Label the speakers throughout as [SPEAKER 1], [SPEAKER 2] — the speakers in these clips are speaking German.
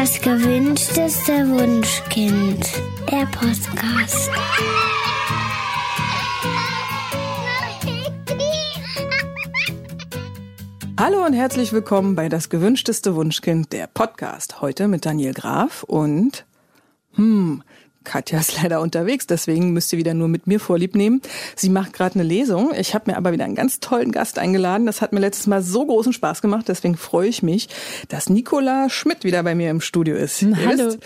[SPEAKER 1] Das gewünschteste Wunschkind. Der Podcast.
[SPEAKER 2] Hallo und herzlich willkommen bei Das gewünschteste Wunschkind, der Podcast. Heute mit Daniel Graf und, hm, Katja ist leider unterwegs, deswegen müsst ihr wieder nur mit mir Vorlieb nehmen. Sie macht gerade eine Lesung. Ich habe mir aber wieder einen ganz tollen Gast eingeladen. Das hat mir letztes Mal so großen Spaß gemacht, deswegen freue ich mich, dass Nicola Schmidt wieder bei mir im Studio ist.
[SPEAKER 3] Hallo. Wisst,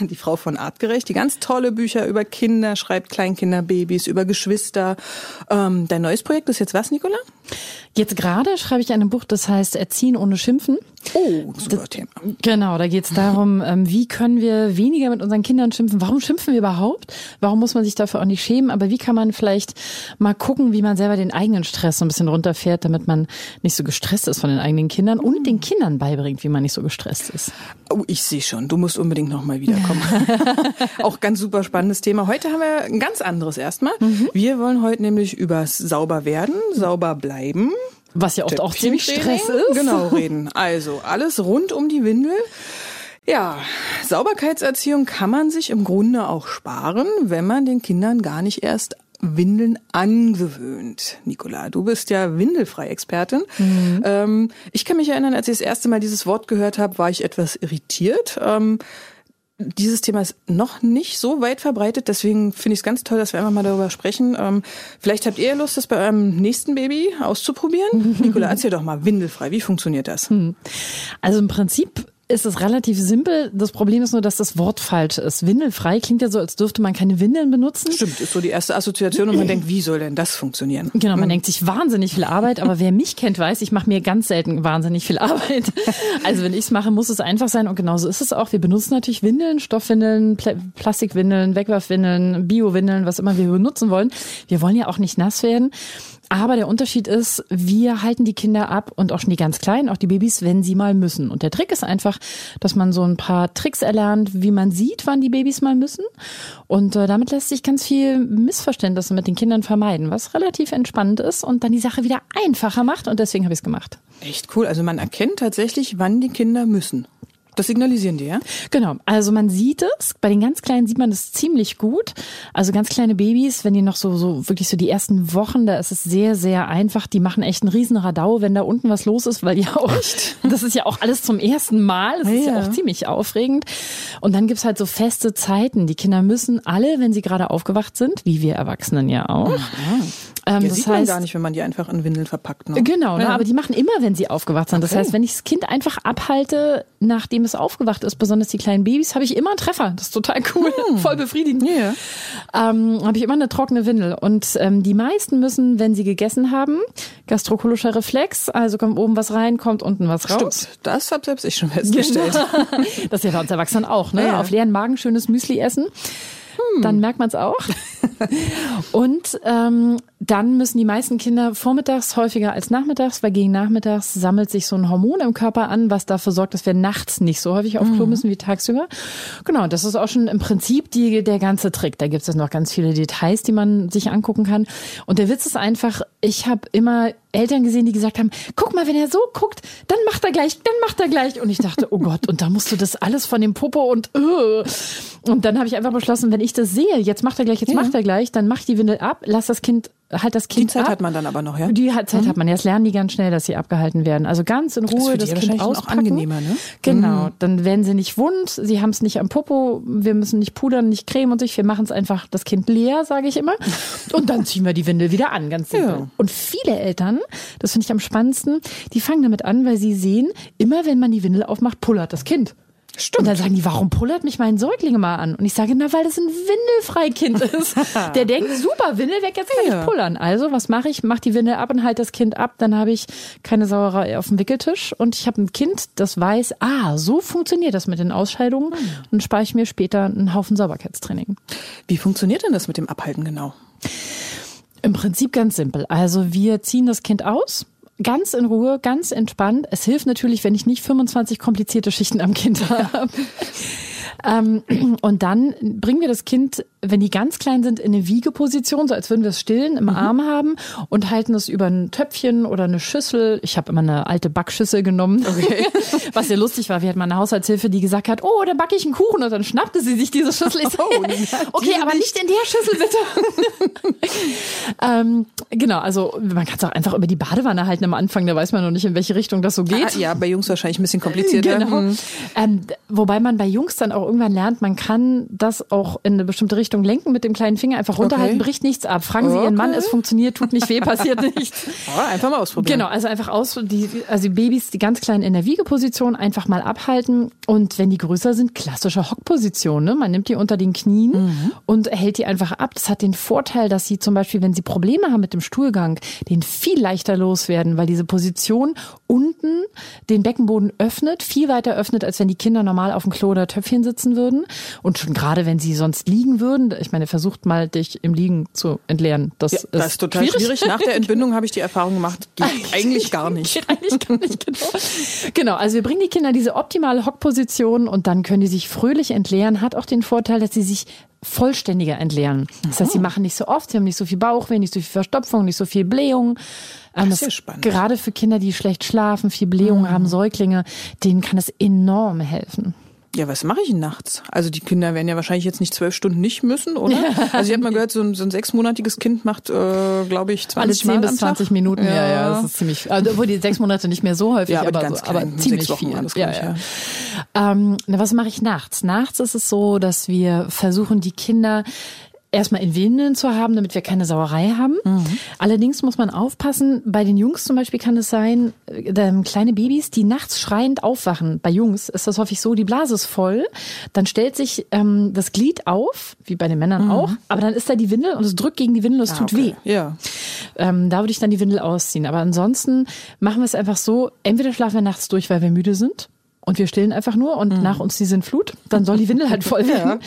[SPEAKER 2] die Frau von Artgerecht, die ganz tolle Bücher über Kinder schreibt, Kleinkinder, Babys, über Geschwister. Ähm, dein neues Projekt ist jetzt was, Nicola?
[SPEAKER 3] Jetzt gerade schreibe ich ein Buch, das heißt Erziehen ohne Schimpfen.
[SPEAKER 2] Oh, super Thema.
[SPEAKER 3] Genau, da geht es darum, ähm, wie können wir weniger mit unseren Kindern schimpfen? Warum schimpfen wir überhaupt? Warum muss man sich dafür auch nicht schämen? Aber wie kann man vielleicht mal gucken, wie man selber den eigenen Stress so ein bisschen runterfährt, damit man nicht so gestresst ist von den eigenen Kindern und den Kindern beibringt, wie man nicht so gestresst ist?
[SPEAKER 2] Oh, ich sehe schon, du musst unbedingt nochmal wiederkommen. auch ganz super spannendes Thema. Heute haben wir ein ganz anderes erstmal. Mhm. Wir wollen heute nämlich übers sauber werden, sauber bleiben
[SPEAKER 3] was ja oft auch ziemlich Stress ist.
[SPEAKER 2] Genau, reden. Also alles rund um die Windel. Ja, Sauberkeitserziehung kann man sich im Grunde auch sparen, wenn man den Kindern gar nicht erst Windeln angewöhnt. Nicola, du bist ja Windelfrei-Expertin. Mhm. Ähm, ich kann mich erinnern, als ich das erste Mal dieses Wort gehört habe, war ich etwas irritiert. Ähm, dieses Thema ist noch nicht so weit verbreitet, deswegen finde ich es ganz toll, dass wir einfach mal darüber sprechen. Ähm, vielleicht habt ihr Lust, das bei eurem nächsten Baby auszuprobieren? Nicola, erzähl doch mal, windelfrei, wie funktioniert das? Hm.
[SPEAKER 3] Also im Prinzip ist es relativ simpel. Das Problem ist nur, dass das Wort falsch ist. Windelfrei klingt ja so, als dürfte man keine Windeln benutzen.
[SPEAKER 2] Stimmt, ist so die erste Assoziation und man denkt, wie soll denn das funktionieren?
[SPEAKER 3] Genau, man mhm. denkt sich wahnsinnig viel Arbeit, aber wer mich kennt, weiß, ich mache mir ganz selten wahnsinnig viel Arbeit. Also wenn ich es mache, muss es einfach sein und genauso ist es auch. Wir benutzen natürlich Windeln, Stoffwindeln, Pl Plastikwindeln, Wegwerfwindeln, Biowindeln, was immer wir benutzen wollen. Wir wollen ja auch nicht nass werden. Aber der Unterschied ist, wir halten die Kinder ab und auch schon die ganz Kleinen, auch die Babys, wenn sie mal müssen. Und der Trick ist einfach, dass man so ein paar Tricks erlernt, wie man sieht, wann die Babys mal müssen. Und äh, damit lässt sich ganz viel Missverständnisse mit den Kindern vermeiden, was relativ entspannend ist und dann die Sache wieder einfacher macht. Und deswegen habe ich es gemacht.
[SPEAKER 2] Echt cool. Also man erkennt tatsächlich, wann die Kinder müssen. Das signalisieren die, ja?
[SPEAKER 3] Genau. Also man sieht es. Bei den ganz Kleinen sieht man es ziemlich gut. Also ganz kleine Babys, wenn die noch so, so wirklich so die ersten Wochen, da ist es sehr, sehr einfach. Die machen echt einen riesen Radau, wenn da unten was los ist, weil die auch, echt? das ist ja auch alles zum ersten Mal. Das ja, ist ja, ja auch ziemlich aufregend. Und dann gibt's halt so feste Zeiten. Die Kinder müssen alle, wenn sie gerade aufgewacht sind, wie wir Erwachsenen ja auch,
[SPEAKER 2] Aha. Ähm, ja, das sieht man gar nicht, wenn man die einfach in Windeln verpackt. Ne?
[SPEAKER 3] Genau, ne, aber die machen immer, wenn sie aufgewacht sind. Okay. Das heißt, wenn ich das Kind einfach abhalte, nachdem es aufgewacht ist, besonders die kleinen Babys, habe ich immer einen Treffer. Das ist total cool, hm. voll befriedigend. Yeah. Ähm, habe ich immer eine trockene Windel. Und ähm, die meisten müssen, wenn sie gegessen haben, gastrokolischer Reflex, also kommt oben was rein, kommt unten was raus.
[SPEAKER 2] Stimmt, das habe selbst ich schon festgestellt.
[SPEAKER 3] das ist ja bei uns Erwachsenen auch, ne? Ja. Auf leeren Magen schönes Müsli essen. Hm. Dann merkt man es auch. Und ähm, dann müssen die meisten Kinder vormittags häufiger als nachmittags, weil gegen nachmittags sammelt sich so ein Hormon im Körper an, was dafür sorgt, dass wir nachts nicht so häufig auf Klo mhm. müssen wie tagsüber. Genau, das ist auch schon im Prinzip die, der ganze Trick. Da gibt es noch ganz viele Details, die man sich angucken kann. Und der Witz ist einfach, ich habe immer Eltern gesehen, die gesagt haben, guck mal, wenn er so guckt, dann macht er gleich, dann macht er gleich. Und ich dachte, oh Gott, und da musst du das alles von dem Popo und uh. und dann habe ich einfach beschlossen, wenn ich das sehe, jetzt macht er gleich, jetzt ja. macht er gleich, dann mach die Windel ab, lass das Kind halt das Kind
[SPEAKER 2] Die Zeit
[SPEAKER 3] ab.
[SPEAKER 2] hat man dann aber noch, ja?
[SPEAKER 3] Die Zeit mhm. hat man. Jetzt lernen die ganz schnell, dass sie abgehalten werden. Also ganz in Ruhe das, das Kind auspacken.
[SPEAKER 2] Auch angenehmer, ne?
[SPEAKER 3] Genau. Mhm. Dann werden sie nicht wund. Sie haben es nicht am Popo. Wir müssen nicht pudern, nicht cremen und sich. Wir machen es einfach das Kind leer, sage ich immer. Und dann ziehen wir die Windel wieder an, ganz simpel. Ja. Und viele Eltern, das finde ich am spannendsten, die fangen damit an, weil sie sehen, immer wenn man die Windel aufmacht, pullert das Kind. Stimmt. Und dann sagen die, warum pullert mich mein Säugling mal an? Und ich sage, na, weil das ein Windelfreikind ist. Der denkt, super, Windel weg, jetzt kann ja. ich pullern. Also, was mache ich? Mach die Windel ab und halt das Kind ab. Dann habe ich keine Sauerei auf dem Wickeltisch. Und ich habe ein Kind, das weiß, ah, so funktioniert das mit den Ausscheidungen. Hm. Und spare ich mir später einen Haufen Sauberkeitstraining.
[SPEAKER 2] Wie funktioniert denn das mit dem Abhalten genau?
[SPEAKER 3] Im Prinzip ganz simpel. Also wir ziehen das Kind aus, ganz in Ruhe, ganz entspannt. Es hilft natürlich, wenn ich nicht 25 komplizierte Schichten am Kind habe. Ähm, und dann bringen wir das Kind, wenn die ganz klein sind, in eine Wiegeposition, so als würden wir es stillen, im mhm. Arm haben und halten es über ein Töpfchen oder eine Schüssel. Ich habe immer eine alte Backschüssel genommen, okay. was sehr lustig war. Wir hatten mal eine Haushaltshilfe, die gesagt hat, oh, da backe ich einen Kuchen und dann schnappte sie sich diese Schüssel. Ich so, oh, okay, aber nicht in der Schüssel bitte. ähm, genau, also man kann es auch einfach über die Badewanne halten am Anfang, da weiß man noch nicht, in welche Richtung das so geht.
[SPEAKER 2] Ah, ja, bei Jungs wahrscheinlich ein bisschen komplizierter.
[SPEAKER 3] Genau. Mhm. Ähm, wobei man bei Jungs dann auch irgendwann lernt, man kann das auch in eine bestimmte Richtung lenken mit dem kleinen Finger, einfach runterhalten, okay. bricht nichts ab. Fragen Sie okay. Ihren Mann, es funktioniert, tut nicht weh, passiert nichts.
[SPEAKER 2] Oh, einfach mal ausprobieren.
[SPEAKER 3] Genau, also einfach aus, die, also die Babys, die ganz kleinen in der Wiegeposition einfach mal abhalten und wenn die größer sind, klassische Hockposition. Ne? Man nimmt die unter den Knien mhm. und hält die einfach ab. Das hat den Vorteil, dass sie zum Beispiel, wenn sie Probleme haben mit dem Stuhlgang, den viel leichter loswerden, weil diese Position unten den Beckenboden öffnet, viel weiter öffnet, als wenn die Kinder normal auf dem Klo oder Töpfchen sitzen würden. Und schon gerade, wenn sie sonst liegen würden, ich meine, versucht mal, dich im Liegen zu entleeren. Das,
[SPEAKER 2] ja,
[SPEAKER 3] ist,
[SPEAKER 2] das ist total schwierig. schwierig. Nach der Entbindung habe ich die Erfahrung gemacht, geht eigentlich gar nicht.
[SPEAKER 3] Geht eigentlich gar nicht, genau. Genau, also wir bringen die Kinder in diese optimale Hockposition und dann können die sich fröhlich entleeren. Hat auch den Vorteil, dass sie sich vollständiger entleeren. Das heißt, sie machen nicht so oft, sie haben nicht so viel Bauchweh, nicht so viel Verstopfung, nicht so viel Blähung. Ähm, das ist spannend. Gerade für Kinder, die schlecht schlafen, viel Blähung mhm. haben, Säuglinge, denen kann es enorm helfen.
[SPEAKER 2] Ja, was mache ich nachts? Also die Kinder werden ja wahrscheinlich jetzt nicht zwölf Stunden nicht müssen, oder? Also ich habe mal gehört, so ein, so ein sechsmonatiges Kind macht, äh, glaube ich, 20 Alle 10
[SPEAKER 3] Mal bis 20 Minuten, ja. ja, ja, das ist ziemlich, also obwohl die sechs Monate nicht mehr so häufig, ja, aber, aber, so, aber ziemlich Wochen viel. Das ja, ja. ja. Ähm, na, was mache ich nachts? Nachts ist es so, dass wir versuchen, die Kinder erstmal in Windeln zu haben, damit wir keine Sauerei haben. Mhm. Allerdings muss man aufpassen, bei den Jungs zum Beispiel kann es sein, äh, kleine Babys, die nachts schreiend aufwachen. Bei Jungs ist das häufig so, die Blase ist voll, dann stellt sich ähm, das Glied auf, wie bei den Männern mhm. auch, aber dann ist da die Windel und es drückt gegen die Windel und es ah, tut okay. weh.
[SPEAKER 2] Ja.
[SPEAKER 3] Ähm, da würde ich dann die Windel ausziehen. Aber ansonsten machen wir es einfach so, entweder schlafen wir nachts durch, weil wir müde sind und wir stillen einfach nur und mhm. nach uns die Sintflut, dann soll die Windel halt voll werden. Ja.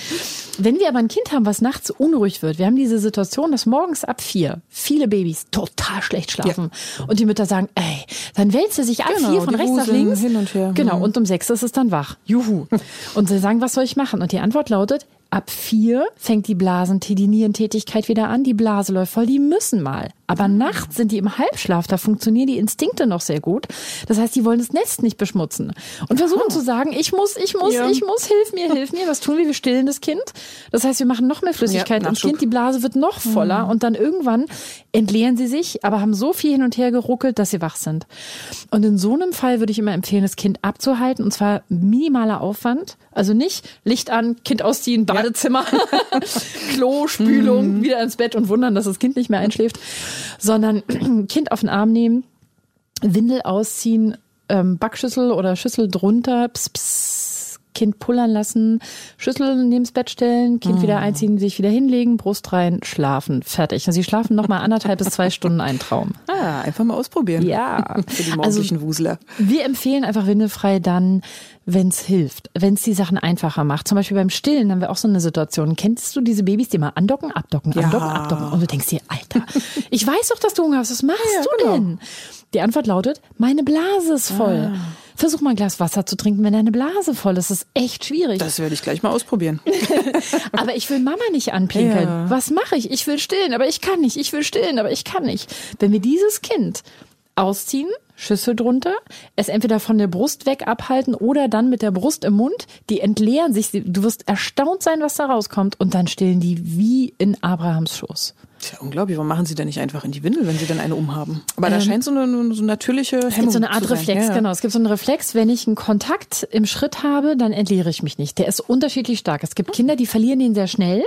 [SPEAKER 3] Wenn wir aber ein Kind haben, was nachts unruhig wird, wir haben diese Situation, dass morgens ab vier viele Babys total schlecht schlafen ja. und die Mütter sagen, ey, dann wälzt er sich ab genau, vier von rechts nach links.
[SPEAKER 2] Hin und her.
[SPEAKER 3] Genau, mhm. und um sechs ist es dann wach. Juhu. Und sie sagen, was soll ich machen? Und die Antwort lautet, Ab vier fängt die Blasentätigkeit wieder an, die Blase läuft voll, die müssen mal. Aber nachts sind die im Halbschlaf, da funktionieren die Instinkte noch sehr gut. Das heißt, die wollen das Nest nicht beschmutzen und versuchen oh. zu sagen, ich muss, ich muss, ja. ich muss, hilf mir, hilf mir. Was tun wir? Wir stillen das Kind. Das heißt, wir machen noch mehr Flüssigkeit ja, ins Kind, die Blase wird noch voller mhm. und dann irgendwann entleeren sie sich, aber haben so viel hin und her geruckelt, dass sie wach sind. Und in so einem Fall würde ich immer empfehlen, das Kind abzuhalten und zwar minimaler Aufwand. Also nicht Licht an, Kind ausziehen, Badezimmer, ja. Klo, Spülung, mhm. wieder ins Bett und wundern, dass das Kind nicht mehr einschläft, sondern Kind auf den Arm nehmen, Windel ausziehen, ähm, Backschüssel oder Schüssel drunter, pss, pss, Kind pullern lassen, Schüssel neben das Bett stellen, Kind mhm. wieder einziehen, sich wieder hinlegen, Brust rein, schlafen, fertig. Und sie schlafen noch mal anderthalb bis zwei Stunden ein Traum.
[SPEAKER 2] Ah, einfach mal ausprobieren.
[SPEAKER 3] Ja.
[SPEAKER 2] Für die morgendlichen also, Wusler.
[SPEAKER 3] Wir empfehlen einfach windelfrei dann, wenn es hilft, wenn es die Sachen einfacher macht. Zum Beispiel beim Stillen haben wir auch so eine Situation. Kennst du diese Babys, die mal andocken, abdocken, andocken, ja. abdocken? Und du denkst dir, Alter, ich weiß doch, dass du Hunger hast. Was machst ja, du genau. denn? Die Antwort lautet, meine Blase ist voll. Ah. Versuch mal ein Glas Wasser zu trinken, wenn deine Blase voll ist. Das ist echt schwierig.
[SPEAKER 2] Das werde ich gleich mal ausprobieren.
[SPEAKER 3] aber ich will Mama nicht anpinkeln. Ja. Was mache ich? Ich will stillen, aber ich kann nicht. Ich will stillen, aber ich kann nicht. Wenn wir dieses Kind ausziehen, Schüssel drunter, es entweder von der Brust weg abhalten oder dann mit der Brust im Mund, die entleeren sich, du wirst erstaunt sein, was da rauskommt und dann stillen die wie in Abrahams Schoß.
[SPEAKER 2] Ist ja unglaublich. Warum machen Sie denn nicht einfach in die Windel, wenn Sie dann eine umhaben? Aber ähm, da scheint so eine, so natürliche Hemmung
[SPEAKER 3] Es gibt so eine Art Reflex, ja. genau. Es gibt so einen Reflex, wenn ich einen Kontakt im Schritt habe, dann entleere ich mich nicht. Der ist unterschiedlich stark. Es gibt Kinder, die verlieren ihn sehr schnell.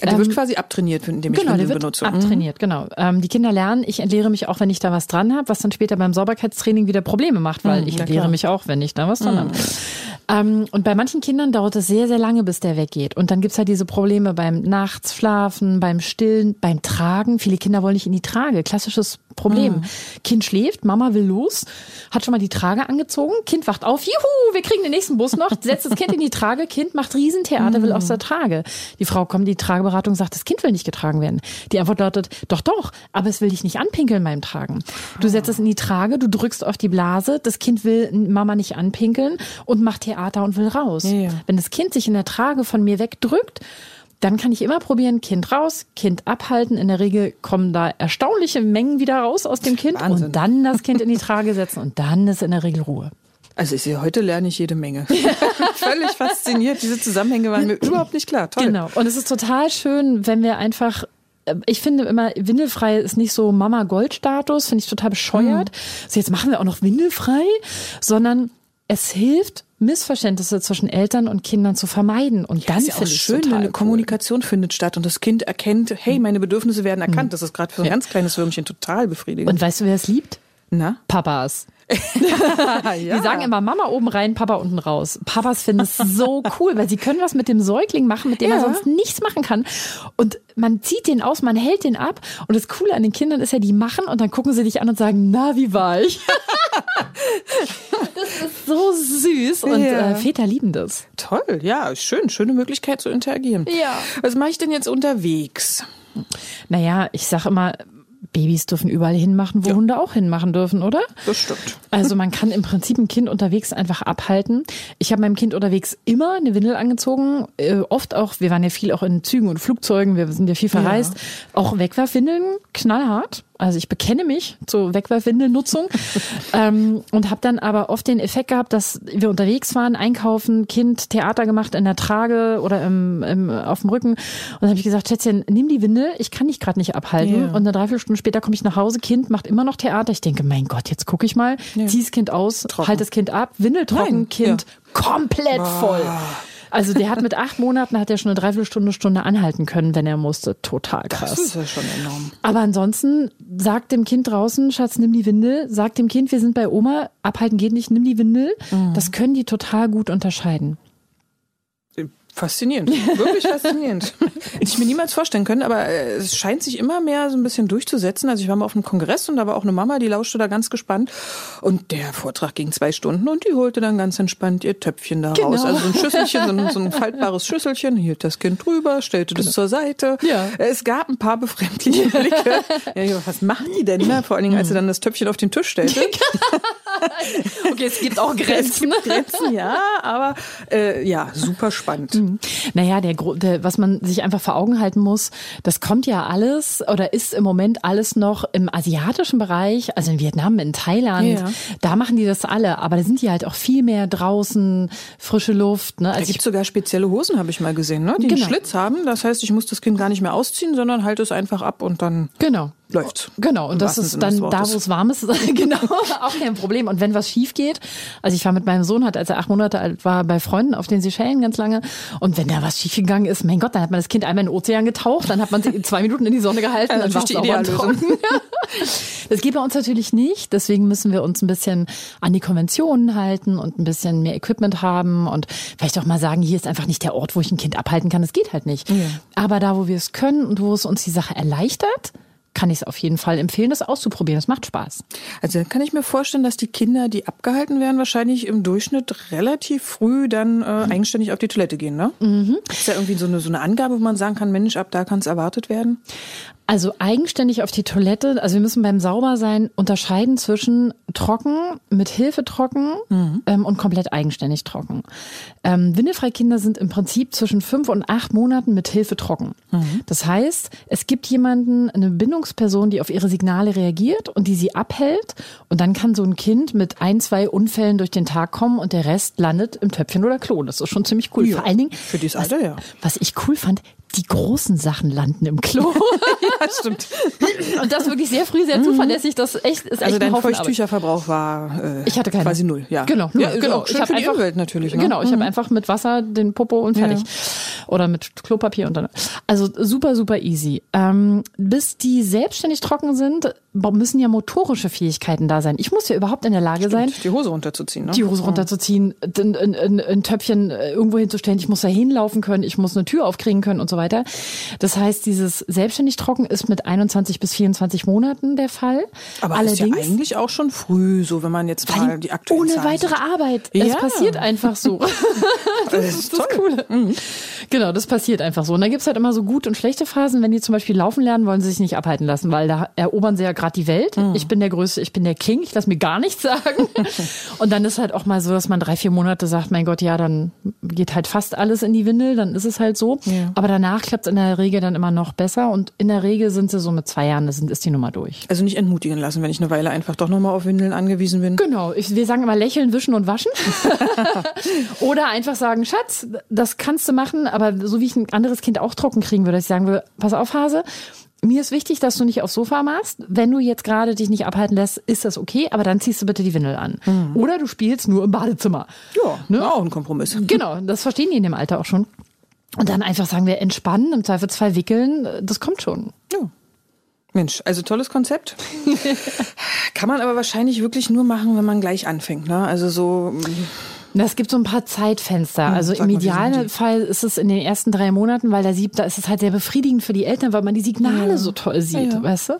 [SPEAKER 2] Der ähm, wird quasi abtrainiert, indem ich
[SPEAKER 3] genau,
[SPEAKER 2] Windeln
[SPEAKER 3] der wird benutze. Abtrainiert, mhm. genau. Ähm, die Kinder lernen, ich entleere mich auch, wenn ich da was dran habe, was dann später beim Sauberkeitstraining wieder Probleme macht, weil mhm, ich entleere klar. mich auch, wenn ich da was dran mhm. habe. Ähm, und bei manchen Kindern dauert es sehr, sehr lange, bis der weggeht. Und dann gibt's halt diese Probleme beim Nachts schlafen, beim Stillen, beim Tragen. Viele Kinder wollen nicht in die Trage. Klassisches Problem. Mhm. Kind schläft, Mama will los, hat schon mal die Trage angezogen, Kind wacht auf, juhu, wir kriegen den nächsten Bus noch, setzt das Kind in die Trage, Kind macht Riesentheater, will aus der Trage. Die Frau kommt, die Trageberatung sagt, das Kind will nicht getragen werden. Die Antwort lautet, doch, doch, aber es will dich nicht anpinkeln beim Tragen. Du setzt es in die Trage, du drückst auf die Blase, das Kind will Mama nicht anpinkeln und macht Theater und will raus. Ja, ja. Wenn das Kind sich in der Trage von mir wegdrückt, dann kann ich immer probieren, Kind raus, Kind abhalten. In der Regel kommen da erstaunliche Mengen wieder raus aus dem Kind Wahnsinn. und dann das Kind in die Trage setzen und dann ist in der Regel Ruhe.
[SPEAKER 2] Also ich sehe, heute lerne ich jede Menge. Völlig fasziniert. Diese Zusammenhänge waren mir überhaupt nicht klar. Toll.
[SPEAKER 3] Genau. Und es ist total schön, wenn wir einfach äh, ich finde immer, windelfrei ist nicht so Mama-Gold-Status, finde ich total bescheuert. Mhm. So, jetzt machen wir auch noch windelfrei, sondern es hilft, Missverständnisse zwischen Eltern und Kindern zu vermeiden. Und ja, dann
[SPEAKER 2] ist ja auch schön, wenn eine cool. Kommunikation findet statt und das Kind erkennt, hey, meine Bedürfnisse werden erkannt. Hm. Das ist gerade für ein ja. ganz kleines Würmchen total befriedigend.
[SPEAKER 3] Und weißt du, wer es liebt?
[SPEAKER 2] Na?
[SPEAKER 3] Papas. ja. Die sagen immer Mama oben rein, Papa unten raus. Papas finden es so cool, weil sie können was mit dem Säugling machen, mit dem ja. man sonst nichts machen kann. Und man zieht den aus, man hält den ab. Und das Coole an den Kindern ist ja, die machen und dann gucken sie dich an und sagen, na, wie war ich? das ist so süß und ja. äh, Väter lieben das.
[SPEAKER 2] Toll, ja, schön, schöne Möglichkeit zu interagieren.
[SPEAKER 3] Ja.
[SPEAKER 2] Was mache ich denn jetzt unterwegs?
[SPEAKER 3] Naja, ich sag immer, Babys dürfen überall hinmachen, wo ja. Hunde auch hinmachen dürfen, oder?
[SPEAKER 2] Das stimmt.
[SPEAKER 3] Also man kann im Prinzip ein Kind unterwegs einfach abhalten. Ich habe meinem Kind unterwegs immer eine Windel angezogen, äh, oft auch, wir waren ja viel auch in Zügen und Flugzeugen, wir sind ja viel verreist, ja. auch Wegwerfwindeln, knallhart. Also ich bekenne mich zur Wegwerfwindelnutzung ähm, und habe dann aber oft den Effekt gehabt, dass wir unterwegs waren, einkaufen, Kind Theater gemacht in der Trage oder im, im, auf dem Rücken. Und dann habe ich gesagt, Schätzchen, nimm die Windel, ich kann dich gerade nicht abhalten. Yeah. Und eine Dreiviertelstunde später komme ich nach Hause, Kind macht immer noch Theater. Ich denke, mein Gott, jetzt gucke ich mal, yeah. zieh das Kind aus, trocken. halt das Kind ab, Windel trocken, Nein. Kind ja. komplett voll. Also der hat mit acht Monaten hat er schon eine Dreiviertelstunde, Stunde anhalten können, wenn er musste. Total krass.
[SPEAKER 2] Das ist ja schon enorm.
[SPEAKER 3] Aber ansonsten sagt dem Kind draußen, Schatz, nimm die Windel. Sagt dem Kind, wir sind bei Oma, abhalten geht nicht, nimm die Windel. Mhm. Das können die total gut unterscheiden.
[SPEAKER 2] Faszinierend, wirklich faszinierend. Hätte ich mir niemals vorstellen können, aber äh, es scheint sich immer mehr so ein bisschen durchzusetzen. Also ich war mal auf einem Kongress und da war auch eine Mama, die lauschte da ganz gespannt. Und der Vortrag ging zwei Stunden und die holte dann ganz entspannt ihr Töpfchen da genau. raus. Also so ein Schüsselchen, so ein, so ein faltbares Schüsselchen, hielt das Kind drüber, stellte genau. das zur Seite. Ja. Es gab ein paar befremdliche Blicke. Ja, was macht die denn? Ne? Vor allen Dingen, als sie dann das Töpfchen auf den Tisch stellte.
[SPEAKER 3] okay, es gibt auch Grenzen.
[SPEAKER 2] Gibt Grenzen, ja, aber äh, ja, super spannend. Mhm.
[SPEAKER 3] Naja, der, der, was man sich einfach vor Augen halten muss, das kommt ja alles oder ist im Moment alles noch im asiatischen Bereich, also in Vietnam, in Thailand. Ja. Da machen die das alle, aber da sind die halt auch viel mehr draußen, frische Luft. Ne?
[SPEAKER 2] Also da gibt sogar spezielle Hosen, habe ich mal gesehen, ne? die genau. einen Schlitz haben. Das heißt, ich muss das Kind gar nicht mehr ausziehen, sondern halte es einfach ab und dann.
[SPEAKER 3] Genau
[SPEAKER 2] läuft.
[SPEAKER 3] Genau, und das ist dann da, wo es warm ist, genau, auch kein Problem. Und wenn was schief geht, also ich war mit meinem Sohn, hat, als er acht Monate alt war, bei Freunden auf den Seychellen ganz lange. Und wenn da was schief gegangen ist, mein Gott, dann hat man das Kind einmal in den Ozean getaucht, dann hat man sie zwei Minuten in die Sonne gehalten, ja, dann war es auch trocken. Das geht bei uns natürlich nicht. Deswegen müssen wir uns ein bisschen an die Konventionen halten und ein bisschen mehr Equipment haben und vielleicht auch mal sagen, hier ist einfach nicht der Ort, wo ich ein Kind abhalten kann. Das geht halt nicht. Ja. Aber da, wo wir es können und wo es uns die Sache erleichtert, kann ich es auf jeden Fall empfehlen, das auszuprobieren. Das macht Spaß.
[SPEAKER 2] Also kann ich mir vorstellen, dass die Kinder, die abgehalten werden, wahrscheinlich im Durchschnitt relativ früh dann äh, mhm. eigenständig auf die Toilette gehen, ne? Mhm. Ist da irgendwie so eine, so eine Angabe, wo man sagen kann, Mensch, ab da kann es erwartet werden?
[SPEAKER 3] Also eigenständig auf die Toilette, also wir müssen beim Saubersein unterscheiden zwischen trocken, mit Hilfe trocken mhm. ähm, und komplett eigenständig trocken. Ähm, Windelfreikinder sind im Prinzip zwischen fünf und acht Monaten mit Hilfe trocken. Mhm. Das heißt, es gibt jemanden, eine Bindungsperson, die auf ihre Signale reagiert und die sie abhält und dann kann so ein Kind mit ein, zwei Unfällen durch den Tag kommen und der Rest landet im Töpfchen oder Klo. Das ist schon ziemlich cool.
[SPEAKER 2] Ja,
[SPEAKER 3] Vor allen Dingen,
[SPEAKER 2] für dieses Alter,
[SPEAKER 3] was,
[SPEAKER 2] ja.
[SPEAKER 3] Was ich cool fand, die großen Sachen landen im Klo.
[SPEAKER 2] ja, stimmt.
[SPEAKER 3] Und das wirklich sehr früh, sehr mhm. zuverlässig. Das echt ist
[SPEAKER 2] also
[SPEAKER 3] echt
[SPEAKER 2] dein Feuchttücherverbrauch war äh,
[SPEAKER 3] ich hatte keine.
[SPEAKER 2] quasi null. Ja,
[SPEAKER 3] genau, null,
[SPEAKER 2] ja,
[SPEAKER 3] genau.
[SPEAKER 2] ich habe einfach
[SPEAKER 3] Umwelt
[SPEAKER 2] natürlich. Ne?
[SPEAKER 3] Genau, ich mhm. habe einfach mit Wasser den Popo und fertig. Ja. oder mit Klopapier und dann. Also super, super easy. Ähm, bis die selbstständig trocken sind, müssen ja motorische Fähigkeiten da sein. Ich muss ja überhaupt in der Lage
[SPEAKER 2] Stimmt,
[SPEAKER 3] sein,
[SPEAKER 2] die Hose runterzuziehen. Ne?
[SPEAKER 3] die Hose runterzuziehen, ein, ein, ein, ein Töpfchen äh, irgendwo hinzustellen. Ich muss da hinlaufen können, ich muss eine Tür aufkriegen können und so weiter. Das heißt, dieses selbstständig trocken ist mit 21 bis 24 Monaten der Fall.
[SPEAKER 2] Aber
[SPEAKER 3] Allerdings
[SPEAKER 2] ist ja eigentlich auch schon früh, so wenn man jetzt mal die aktuellen
[SPEAKER 3] ohne
[SPEAKER 2] Zahlen
[SPEAKER 3] weitere
[SPEAKER 2] sieht.
[SPEAKER 3] Arbeit.
[SPEAKER 2] Ja.
[SPEAKER 3] Es passiert einfach so.
[SPEAKER 2] Das ist
[SPEAKER 3] Das. Coole. Genau, das passiert einfach so. Und da gibt's halt immer so gut und schlechte Phasen. Wenn die zum Beispiel laufen lernen, wollen sie sich nicht abhalten lassen, weil da erobern sie ja gerade die Welt. Ich bin der Größte, ich bin der King, ich lass mir gar nichts sagen. und dann ist halt auch mal so, dass man drei, vier Monate sagt, mein Gott, ja, dann geht halt fast alles in die Windel, dann ist es halt so.
[SPEAKER 2] Ja.
[SPEAKER 3] Aber danach klappt's in der Regel dann immer noch besser. Und in der Regel sind sie so mit zwei Jahren, das sind, ist die Nummer durch.
[SPEAKER 2] Also nicht entmutigen lassen, wenn ich eine Weile einfach doch nochmal auf Windeln angewiesen bin.
[SPEAKER 3] Genau, ich, wir sagen immer lächeln, wischen und waschen. Oder einfach sagen, Schatz, das kannst du machen, aber so wie ich ein anderes Kind auch trocken kriegen würde, ich sagen würde, pass auf, Hase, mir ist wichtig, dass du nicht aufs Sofa machst. Wenn du jetzt gerade dich nicht abhalten lässt, ist das okay, aber dann ziehst du bitte die Windel an. Oder du spielst nur im Badezimmer.
[SPEAKER 2] Ja,
[SPEAKER 3] Ne?
[SPEAKER 2] auch ein Kompromiss.
[SPEAKER 3] Genau, das verstehen die in dem Alter auch schon. Und dann einfach sagen wir entspannen, im Zweifelsfall wickeln, das kommt schon.
[SPEAKER 2] Ja. Mensch, also tolles Konzept. Kann man aber wahrscheinlich wirklich nur machen, wenn man gleich anfängt. Ne? Also so,
[SPEAKER 3] Na, Es gibt so ein paar Zeitfenster. Also
[SPEAKER 2] sag
[SPEAKER 3] im Idealfall ist es in den ersten drei Monaten, weil da sieht, da ist es halt sehr befriedigend für die Eltern, weil man die Signale so toll sieht,
[SPEAKER 2] Ja.
[SPEAKER 3] weißt du?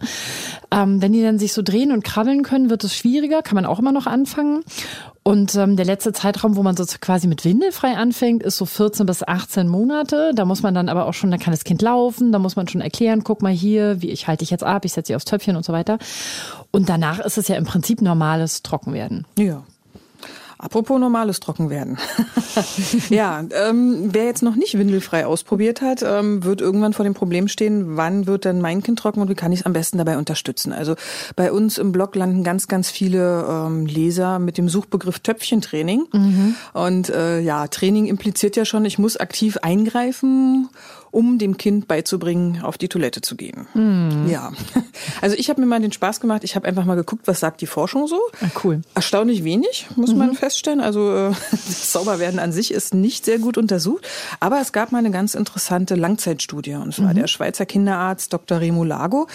[SPEAKER 3] Ähm, wenn die dann sich so drehen und krabbeln können, wird es schwieriger, kann man auch immer noch anfangen. Und ähm, der letzte Zeitraum, wo man so quasi mit windelfrei anfängt, ist so 14 bis 18 Monate. Da muss man dann aber auch schon, da kann das Kind laufen, da muss man schon erklären, guck mal hier, wie ich halte dich jetzt ab, ich setze dich aufs Töpfchen und so weiter. Und danach ist es ja im Prinzip normales Trockenwerden.
[SPEAKER 2] ja. Apropos normales Trockenwerden. ja, ähm, wer jetzt noch nicht windelfrei ausprobiert hat, ähm, wird irgendwann vor dem Problem stehen, wann wird denn mein Kind trocken und wie kann ich es am besten dabei unterstützen? Also bei uns im Blog landen ganz, ganz viele ähm, Leser mit dem Suchbegriff Töpfchentraining. Und äh, ja, Training impliziert ja schon, ich muss aktiv eingreifen, um dem Kind beizubringen, auf die Toilette zu gehen. Ja, also ich habe mir mal den Spaß gemacht, ich habe einfach mal geguckt, was sagt die Forschung so.
[SPEAKER 3] Ah, cool.
[SPEAKER 2] Erstaunlich wenig, muss man feststellen. Also äh, das Sauberwerden an sich ist nicht sehr gut untersucht. Aber es gab mal eine ganz interessante Langzeitstudie. Und es war der Schweizer Kinderarzt Dr. Remo Lago.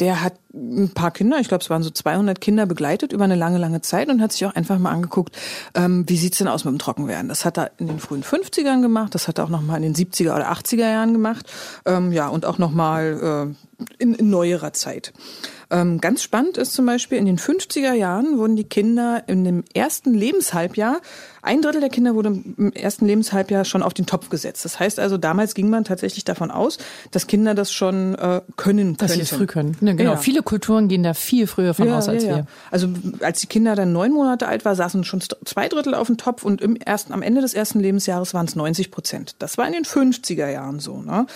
[SPEAKER 2] Der hat ein paar Kinder, ich glaube es waren so 200 Kinder begleitet über eine lange, lange Zeit und hat sich auch einfach mal angeguckt, ähm, wie sieht's denn aus mit dem Trockenwerden. Das hat er in den frühen 50ern gemacht, das hat er auch noch mal in den 70er oder 80er Jahren gemacht. Ähm, ja, und auch noch mal äh, in, in neuerer Zeit. Ähm, ganz spannend ist zum Beispiel, in den 50er Jahren wurden die Kinder in dem ersten Lebenshalbjahr, ein Drittel der Kinder wurde im ersten Lebenshalbjahr schon auf den Topf gesetzt. Das heißt also, damals ging man tatsächlich davon aus, dass Kinder das schon äh, können
[SPEAKER 3] Dass sie es früh können. Ne, genau.
[SPEAKER 2] Ja.
[SPEAKER 3] Viele Kulturen gehen da viel früher von aus als wir.
[SPEAKER 2] Also als die Kinder dann neun Monate alt war, saßen schon zwei Drittel auf dem Topf und im ersten, am Ende des ersten Lebensjahres waren es 90 Prozent. Das war in den 50er Jahren so. Ne?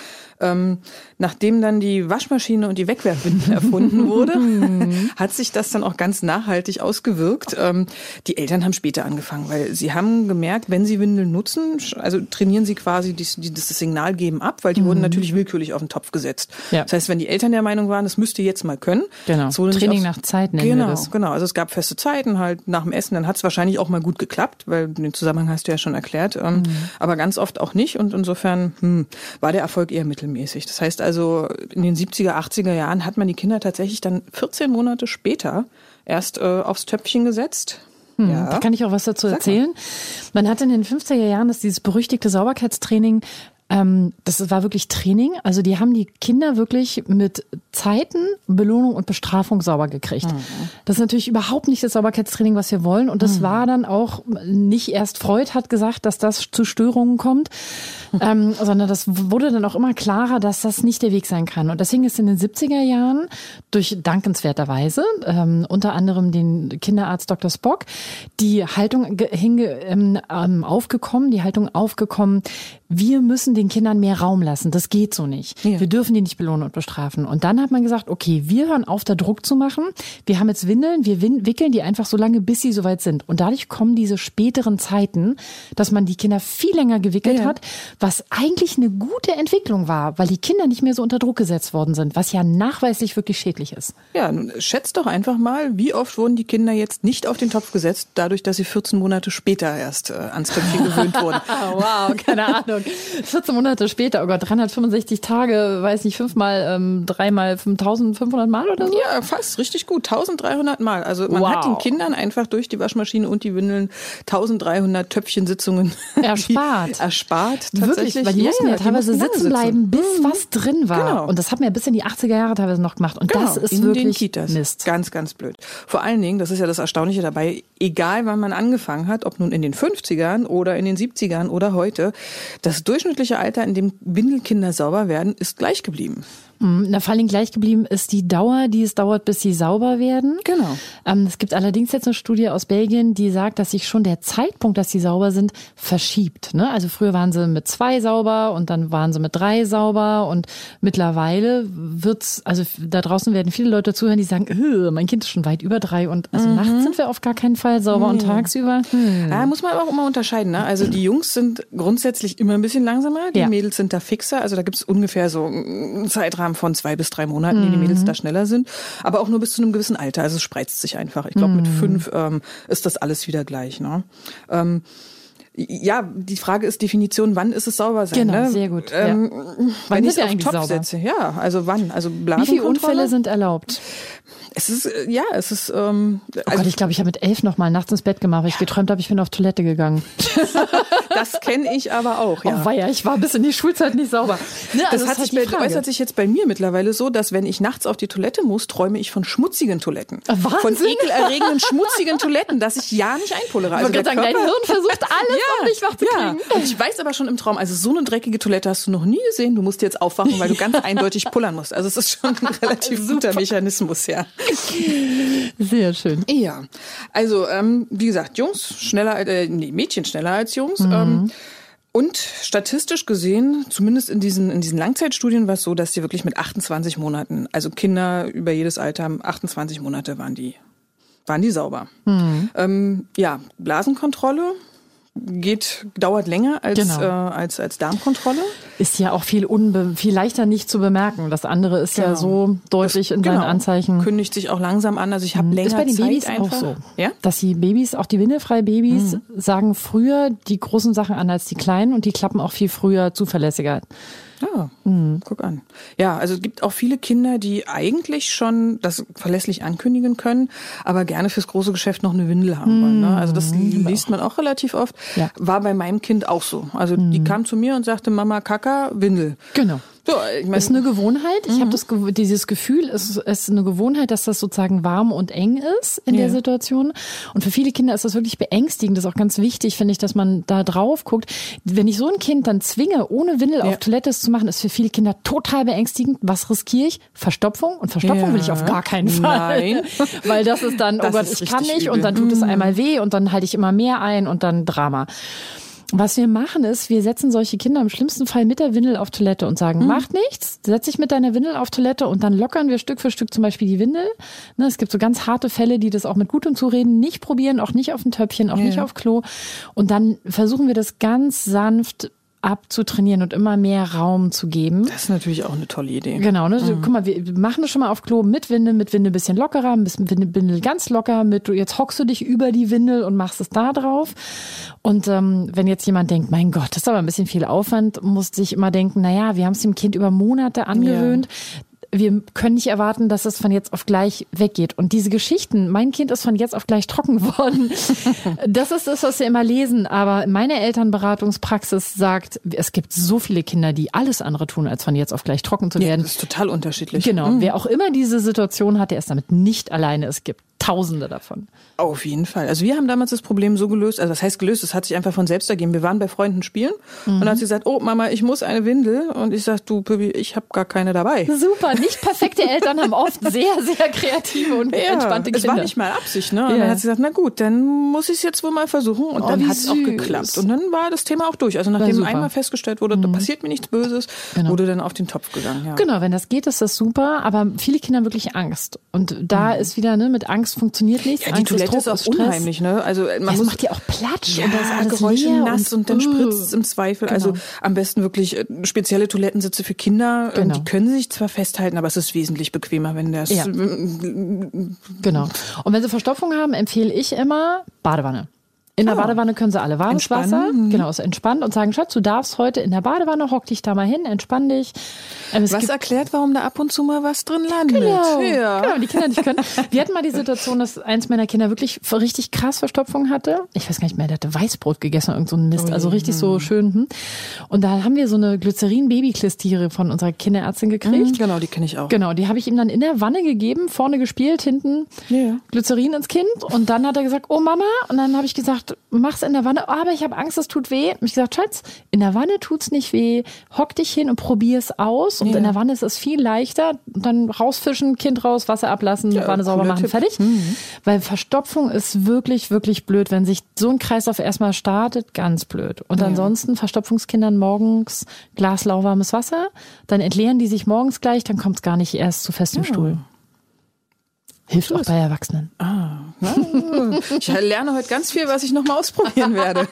[SPEAKER 2] Ähm, nachdem dann die Waschmaschine und die Wegwerfwindel erfunden wurde, hat sich das dann auch ganz nachhaltig ausgewirkt. Ähm, die Eltern haben später angefangen, weil sie haben gemerkt, wenn sie Windeln nutzen, also trainieren sie quasi die, die, das Signal geben ab, weil die wurden natürlich willkürlich auf den Topf gesetzt.
[SPEAKER 3] Ja.
[SPEAKER 2] Das heißt, wenn die Eltern der Meinung waren, das müsst ihr jetzt mal können,
[SPEAKER 3] Genau. Training nach Zeit nennen wir
[SPEAKER 2] genau,
[SPEAKER 3] das.
[SPEAKER 2] Genau, also es gab feste Zeiten halt nach dem Essen, dann hat es wahrscheinlich auch mal gut geklappt, weil den Zusammenhang hast du ja schon erklärt, ähm,
[SPEAKER 3] Mhm.
[SPEAKER 2] aber ganz oft auch nicht und insofern hm, war der Erfolg eher mittelmäßig. Das heißt also, in den 70er, 80er Jahren hat man die Kinder tatsächlich dann 14 Monate später erst äh, aufs Töpfchen gesetzt.
[SPEAKER 3] Da kann ich auch was dazu erzählen. Man hatte in den 50er Jahren das dieses berüchtigte Sauberkeitstraining. Ähm, das war wirklich Training. Also die haben die Kinder wirklich mit Zeiten, Belohnung und Bestrafung sauber gekriegt. Das ist natürlich überhaupt nicht das Sauberkeitstraining, was wir wollen. Und das war dann auch nicht erst Freud hat gesagt, dass das zu Störungen kommt, ähm, sondern das wurde dann auch immer klarer, dass das nicht der Weg sein kann. Und deswegen ist in den 70er Jahren durch dankenswerterweise ähm, unter anderem den Kinderarzt Dr. Spock die Haltung ge- hinge, ähm, ähm, aufgekommen, die Haltung aufgekommen, wir müssen den Kindern mehr Raum lassen. Das geht so nicht.
[SPEAKER 2] Ja.
[SPEAKER 3] Wir dürfen die nicht belohnen und bestrafen. Und dann hat man gesagt, okay, wir hören auf, da Druck zu machen. Wir haben jetzt Windeln, wir wickeln die einfach so lange, bis sie soweit sind. Und dadurch kommen diese späteren Zeiten, dass man die Kinder viel länger gewickelt
[SPEAKER 2] Ja.
[SPEAKER 3] hat, was eigentlich eine gute Entwicklung war, weil die Kinder nicht mehr so unter Druck gesetzt worden sind, was ja nachweislich wirklich schädlich ist.
[SPEAKER 2] Ja, nun schätzt doch einfach mal, wie oft wurden die Kinder jetzt nicht auf den Topf gesetzt, dadurch, dass sie 14 Monate später erst äh, ans Töpfchen gewöhnt wurden.
[SPEAKER 3] wow, keine Ahnung. 14 18 Monate später, oh Gott, 365 Tage, weiß nicht, fünfmal, ähm, dreimal 5500 Mal oder so?
[SPEAKER 2] Ja, fast, richtig gut. 1300 Mal. Also man
[SPEAKER 3] Wow.
[SPEAKER 2] hat den Kindern einfach durch die Waschmaschine und die Windeln 1300 Töpfchensitzungen
[SPEAKER 3] Erspart.
[SPEAKER 2] erspart.
[SPEAKER 3] Wirklich,
[SPEAKER 2] Tatsächlich.
[SPEAKER 3] weil die mussten ja, teilweise
[SPEAKER 2] mussten
[SPEAKER 3] sitzen bleiben, bis was drin war.
[SPEAKER 2] Genau.
[SPEAKER 3] Und das hat man ja bis in die 80er Jahre teilweise noch gemacht. Und
[SPEAKER 2] Genau,
[SPEAKER 3] das ist
[SPEAKER 2] in
[SPEAKER 3] wirklich
[SPEAKER 2] den Kitas.
[SPEAKER 3] Mist.
[SPEAKER 2] Ganz, ganz blöd. Vor allen Dingen, das ist ja das Erstaunliche dabei, egal wann man angefangen hat, ob nun in den 50ern oder in den 70ern oder heute, das durchschnittliche Alter, in dem Windelkinder sauber werden, ist gleich geblieben.
[SPEAKER 3] Mhm, Na, vor allem gleich geblieben ist die Dauer, die es dauert, bis sie sauber werden.
[SPEAKER 2] Genau.
[SPEAKER 3] Ähm, es gibt allerdings jetzt eine Studie aus Belgien, die sagt, dass sich schon der Zeitpunkt, dass sie sauber sind, verschiebt. Ne? Also früher waren sie mit zwei sauber und dann waren sie mit drei sauber und mittlerweile wird's, also da draußen werden viele Leute zuhören, die sagen, "Äh, mein Kind ist schon weit über drei und also nachts sind wir auf gar keinen Fall sauber und tagsüber. Hm.
[SPEAKER 2] Ja, muss man aber auch immer unterscheiden. Ne? Also die Jungs sind grundsätzlich immer ein bisschen langsamer, die
[SPEAKER 3] Ja.
[SPEAKER 2] Mädels sind da fixer. Also da gibt es ungefähr so einen Zeitrahmen von zwei bis drei Monaten, die die Mädels da schneller sind. Aber auch nur bis zu einem gewissen Alter. Also es spreizt sich einfach. Ich glaube, mit fünf ähm, ist das alles wieder gleich. Ne? Ähm, ja, die Frage ist Definition, wann ist es sauber sein?
[SPEAKER 3] Genau,
[SPEAKER 2] ne?
[SPEAKER 3] sehr gut,
[SPEAKER 2] Ähm,
[SPEAKER 3] Wann
[SPEAKER 2] Wenn ich
[SPEAKER 3] sind wir
[SPEAKER 2] auf Top
[SPEAKER 3] sauber?
[SPEAKER 2] setze, ja, also wann? Also
[SPEAKER 3] Wie viele? Unfälle sind erlaubt?
[SPEAKER 2] Es ist, äh, ja, es ist, ähm,
[SPEAKER 3] Oh
[SPEAKER 2] also
[SPEAKER 3] Gott, ich glaube, ich habe mit elf noch mal nachts ins Bett gemacht, weil ich geträumt habe, ich bin auf Toilette gegangen.
[SPEAKER 2] das kenne ich aber auch, ja.
[SPEAKER 3] Oh weia, ich war bis in die Schulzeit nicht sauber. Ne,
[SPEAKER 2] Das
[SPEAKER 3] also
[SPEAKER 2] hat
[SPEAKER 3] ist
[SPEAKER 2] sich bei, äußert sich jetzt bei mir mittlerweile so, dass wenn ich nachts auf die Toilette muss, träume ich von schmutzigen Toiletten.
[SPEAKER 3] Ah, Wahnsinn.
[SPEAKER 2] Von ekelerregenden, schmutzigen Toiletten, dass ich ja nicht
[SPEAKER 3] wollte
[SPEAKER 2] Also der
[SPEAKER 3] sagen, dein Hirn versucht alles, um dich wach zu
[SPEAKER 2] ja.
[SPEAKER 3] kriegen.
[SPEAKER 2] Und ich weiß aber schon im Traum, also so eine dreckige Toilette hast du noch nie gesehen. Du musst jetzt aufwachen, weil du ganz eindeutig pullern musst. Also es ist schon ein relativ guter Mechanismus, ja.
[SPEAKER 3] Sehr schön.
[SPEAKER 2] Ja, also ähm, wie gesagt, Jungs schneller, äh, nee, Mädchen schneller als Jungs.
[SPEAKER 3] Mhm.
[SPEAKER 2] Ähm, und statistisch gesehen, zumindest in diesen, in diesen Langzeitstudien war es so, dass die wirklich mit 28 Monaten, also Kinder über jedes Alter, haben 28 Monate waren die, waren die sauber.
[SPEAKER 3] Mhm.
[SPEAKER 2] Ähm, ja, Blasenkontrolle geht, dauert länger als,
[SPEAKER 3] Genau.
[SPEAKER 2] äh, als, als Darmkontrolle.
[SPEAKER 3] Ist ja auch viel unbe viel leichter nicht zu bemerken. Das andere ist ja
[SPEAKER 2] Genau.
[SPEAKER 3] so deutlich in seinen
[SPEAKER 2] Genau.
[SPEAKER 3] Anzeichen.
[SPEAKER 2] Kündigt sich auch langsam an. Also ich habe länger
[SPEAKER 3] ist bei den
[SPEAKER 2] Zeit
[SPEAKER 3] Babys
[SPEAKER 2] einfach.
[SPEAKER 3] auch so.
[SPEAKER 2] Ja?
[SPEAKER 3] Dass die Babys, auch die windelfreie Babys,
[SPEAKER 2] Mhm.
[SPEAKER 3] sagen früher die großen Sachen an als die kleinen und die klappen auch viel früher zuverlässiger.
[SPEAKER 2] Ja,
[SPEAKER 3] Mhm.
[SPEAKER 2] guck an. Ja, also es gibt auch viele Kinder, die eigentlich schon das verlässlich ankündigen können, aber gerne fürs große Geschäft noch eine Windel haben wollen. Ne? Also das liest man auch relativ oft.
[SPEAKER 3] Mhm. Ja. Mhm.
[SPEAKER 2] War bei meinem Kind auch so. Also die kam zu mir und sagte, Mama, Kaka, Windel.
[SPEAKER 3] Genau.
[SPEAKER 2] So, ich mein,
[SPEAKER 3] Ist eine Gewohnheit. Ich
[SPEAKER 2] Mhm.
[SPEAKER 3] habe das dieses Gefühl, es ist eine Gewohnheit, dass das sozusagen warm und eng ist in der
[SPEAKER 2] Ja.
[SPEAKER 3] Situation. Und für viele Kinder ist das wirklich beängstigend. Das ist auch ganz wichtig, finde ich, dass man da drauf guckt. Wenn ich so ein Kind dann zwinge, ohne Windel
[SPEAKER 2] Ja.
[SPEAKER 3] auf Toilette zu machen, ist für viele Kinder total beängstigend. Was riskiere ich? Verstopfung. Und Verstopfung
[SPEAKER 2] Ja.
[SPEAKER 3] will ich auf gar keinen Fall.
[SPEAKER 2] Nein.
[SPEAKER 3] Weil das ist dann, oh
[SPEAKER 2] Das
[SPEAKER 3] Gott,
[SPEAKER 2] ist
[SPEAKER 3] ich kann nicht. Und
[SPEAKER 2] übel.
[SPEAKER 3] dann tut es einmal weh und dann halte ich immer mehr ein und dann Drama. Was wir machen ist, wir setzen solche Kinder im schlimmsten Fall mit der Windel auf Toilette und sagen, macht nichts, setz dich mit deiner Windel auf Toilette und dann lockern wir Stück für Stück zum Beispiel die Windel. Ne, es gibt so ganz harte Fälle, die das auch mit gutem Zureden nicht probieren, auch nicht auf dem Töpfchen, auch nicht auf Klo. Und dann versuchen wir das ganz sanft abzutrainieren und immer mehr Raum zu geben.
[SPEAKER 2] das ist natürlich auch eine tolle Idee.
[SPEAKER 3] Genau, ne? Guck mal, wir machen das schon mal auf Klo mit Windel, mit Windel ein bisschen lockerer, bisschen Windel, Windel ganz locker, mit du jetzt hockst du dich über die Windel und machst es da drauf. Und ähm, wenn jetzt jemand denkt, mein Gott, das ist aber ein bisschen viel Aufwand, muss sich immer denken, na ja, wir haben es dem Kind über Monate angewöhnt. Wir können nicht erwarten, dass es von jetzt auf gleich weggeht. Und diese Geschichten, mein Kind ist von jetzt auf gleich trocken geworden. Das ist das, was wir immer lesen. Aber meine Elternberatungspraxis sagt, es gibt so viele Kinder, die alles andere tun, als von jetzt auf gleich trocken zu
[SPEAKER 2] Ja,
[SPEAKER 3] werden.
[SPEAKER 2] das ist total unterschiedlich.
[SPEAKER 3] Genau. Wer auch immer diese Situation hat, der ist damit nicht alleine. Es gibt Tausende davon.
[SPEAKER 2] Auf jeden Fall. Also wir haben damals das Problem so gelöst, also das heißt gelöst, es hat sich einfach von selbst ergeben. Wir waren bei Freunden spielen und dann hat sie gesagt, oh Mama, ich muss eine Windel und ich sag, du Püppi, ich habe gar keine dabei.
[SPEAKER 3] Super. Nicht perfekte Eltern haben oft sehr, sehr kreative und entspannte
[SPEAKER 2] es
[SPEAKER 3] Kinder.
[SPEAKER 2] war nicht mal Absicht, ne? Und
[SPEAKER 3] Ja.
[SPEAKER 2] dann hat sie gesagt, na gut, dann muss ich es jetzt wohl mal versuchen. Und
[SPEAKER 3] Oh,
[SPEAKER 2] dann hat es auch geklappt. Und dann war das Thema auch durch. Also nachdem.
[SPEAKER 3] Mhm.
[SPEAKER 2] einmal festgestellt wurde, da passiert mir nichts Böses,
[SPEAKER 3] Genau.
[SPEAKER 2] wurde dann auf den Topf gegangen. Ja.
[SPEAKER 3] Genau, wenn das geht, ist das super, aber viele Kinder haben wirklich Angst. Und da ist wieder, ne, mit Angst funktioniert nichts.
[SPEAKER 2] Mhm. Ja, die
[SPEAKER 3] Angst
[SPEAKER 2] Toilette ist auch
[SPEAKER 3] Stress.
[SPEAKER 2] unheimlich, ne? Also man
[SPEAKER 3] Ja,
[SPEAKER 2] muss
[SPEAKER 3] macht ja auch Platsch
[SPEAKER 2] ja,
[SPEAKER 3] und da ist alles
[SPEAKER 2] Geräusche nass und, dann
[SPEAKER 3] uh.
[SPEAKER 2] spritzt es im Zweifel. Also
[SPEAKER 3] Genau.
[SPEAKER 2] am besten wirklich äh, spezielle Toilettensitze für Kinder. Ähm,
[SPEAKER 3] Genau.
[SPEAKER 2] Die können sich zwar festhalten, aber es ist wesentlich bequemer, wenn das
[SPEAKER 3] Ja.
[SPEAKER 2] äh,
[SPEAKER 3] Genau. Und wenn sie Verstopfung haben, empfehle ich immer Badewanne. In der Badewanne können sie alle warmes Wasser, genau, ist entspannt und sagen, Schatz, du darfst heute in der Badewanne, hock dich da mal hin, entspann dich. Ähm,
[SPEAKER 2] Was erklärt, warum da ab und zu mal was drin landet.
[SPEAKER 3] Genau,
[SPEAKER 2] Ja.
[SPEAKER 3] genau, die Kinder nicht können. Wir hatten mal die Situation, dass eins meiner Kinder wirklich richtig krass Verstopfung hatte. Ich weiß gar nicht mehr, der hatte Weißbrot gegessen irgend so ein Mist. Also richtig so schön. Hm. Und da haben wir so eine Glycerin-Babyklistiere von unserer Kinderärztin gekriegt.
[SPEAKER 2] Genau, die kenne ich auch.
[SPEAKER 3] Genau, die habe ich ihm dann in der Wanne gegeben, vorne gespielt, hinten
[SPEAKER 2] Ja.
[SPEAKER 3] Glycerin ins Kind. Und dann hat er gesagt, oh Mama. Und dann habe ich gesagt, mach's in der Wanne. Oh, aber ich habe Angst, es tut weh. Und ich gesagt, Schatz, in der Wanne tut's nicht weh. Hock dich hin und probier's aus. Und
[SPEAKER 2] Ja.
[SPEAKER 3] in der Wanne ist es viel leichter. Und dann rausfischen, Kind raus, Wasser ablassen,
[SPEAKER 2] Ja,
[SPEAKER 3] Wanne sauber machen,
[SPEAKER 2] Tipp.
[SPEAKER 3] fertig. Weil Verstopfung ist wirklich, wirklich blöd. Wenn sich so ein Kreislauf erstmal startet, ganz blöd. Und ansonsten Verstopfungskindern morgens Glas lauwarmes Wasser. Dann entleeren die sich morgens gleich, dann kommt's gar nicht erst zu festem Stuhl. Hilft auch bei Erwachsenen.
[SPEAKER 2] Ich lerne heute ganz viel, was ich noch mal ausprobieren werde.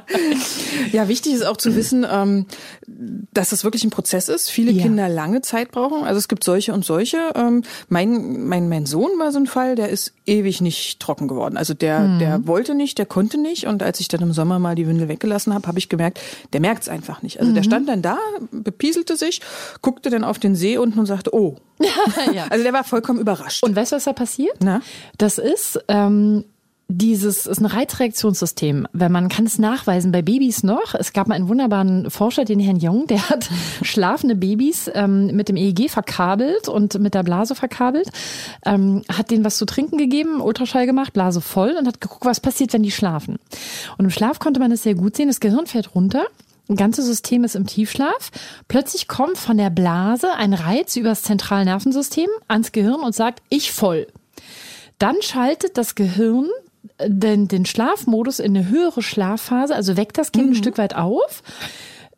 [SPEAKER 2] ja, wichtig ist auch zu wissen, ähm, dass das wirklich ein Prozess ist. Viele
[SPEAKER 3] Ja.
[SPEAKER 2] Kinder lange Zeit brauchen. Also es gibt solche und solche. Ähm, Mein, mein, mein Sohn war so ein Fall, der ist ewig nicht trocken geworden. Also der,
[SPEAKER 3] Mhm.
[SPEAKER 2] der wollte nicht, der konnte nicht. Und als ich dann im Sommer mal die Windel weggelassen habe, habe ich gemerkt, der merkt es einfach nicht. Also der
[SPEAKER 3] Mhm.
[SPEAKER 2] stand dann da, bepieselte sich, guckte dann auf den See unten und sagte, oh.
[SPEAKER 3] Ja.
[SPEAKER 2] Also der war vollkommen überrascht.
[SPEAKER 3] Und weißt du, was da passiert?
[SPEAKER 2] Na?
[SPEAKER 3] Das ist ähm, dieses ist ein Reizreaktionssystem. Wenn man kann es nachweisen bei Babys noch. Es gab mal einen wunderbaren Forscher, den Herrn Jung, der hat schlafende Babys ähm, mit dem EEG verkabelt und mit der Blase verkabelt, ähm, hat denen was zu trinken gegeben, Ultraschall gemacht, Blase voll und hat geguckt, was passiert, wenn die schlafen. Und im Schlaf konnte man es sehr gut sehen. Das Gehirn fährt runter. Ein ganzes System ist im Tiefschlaf. Plötzlich kommt von der Blase ein Reiz übers Zentralnervensystem ans Gehirn und sagt, ich voll. Dann schaltet das Gehirn äh, den, den Schlafmodus in eine höhere Schlafphase, also weckt das Kind ein Stück weit auf.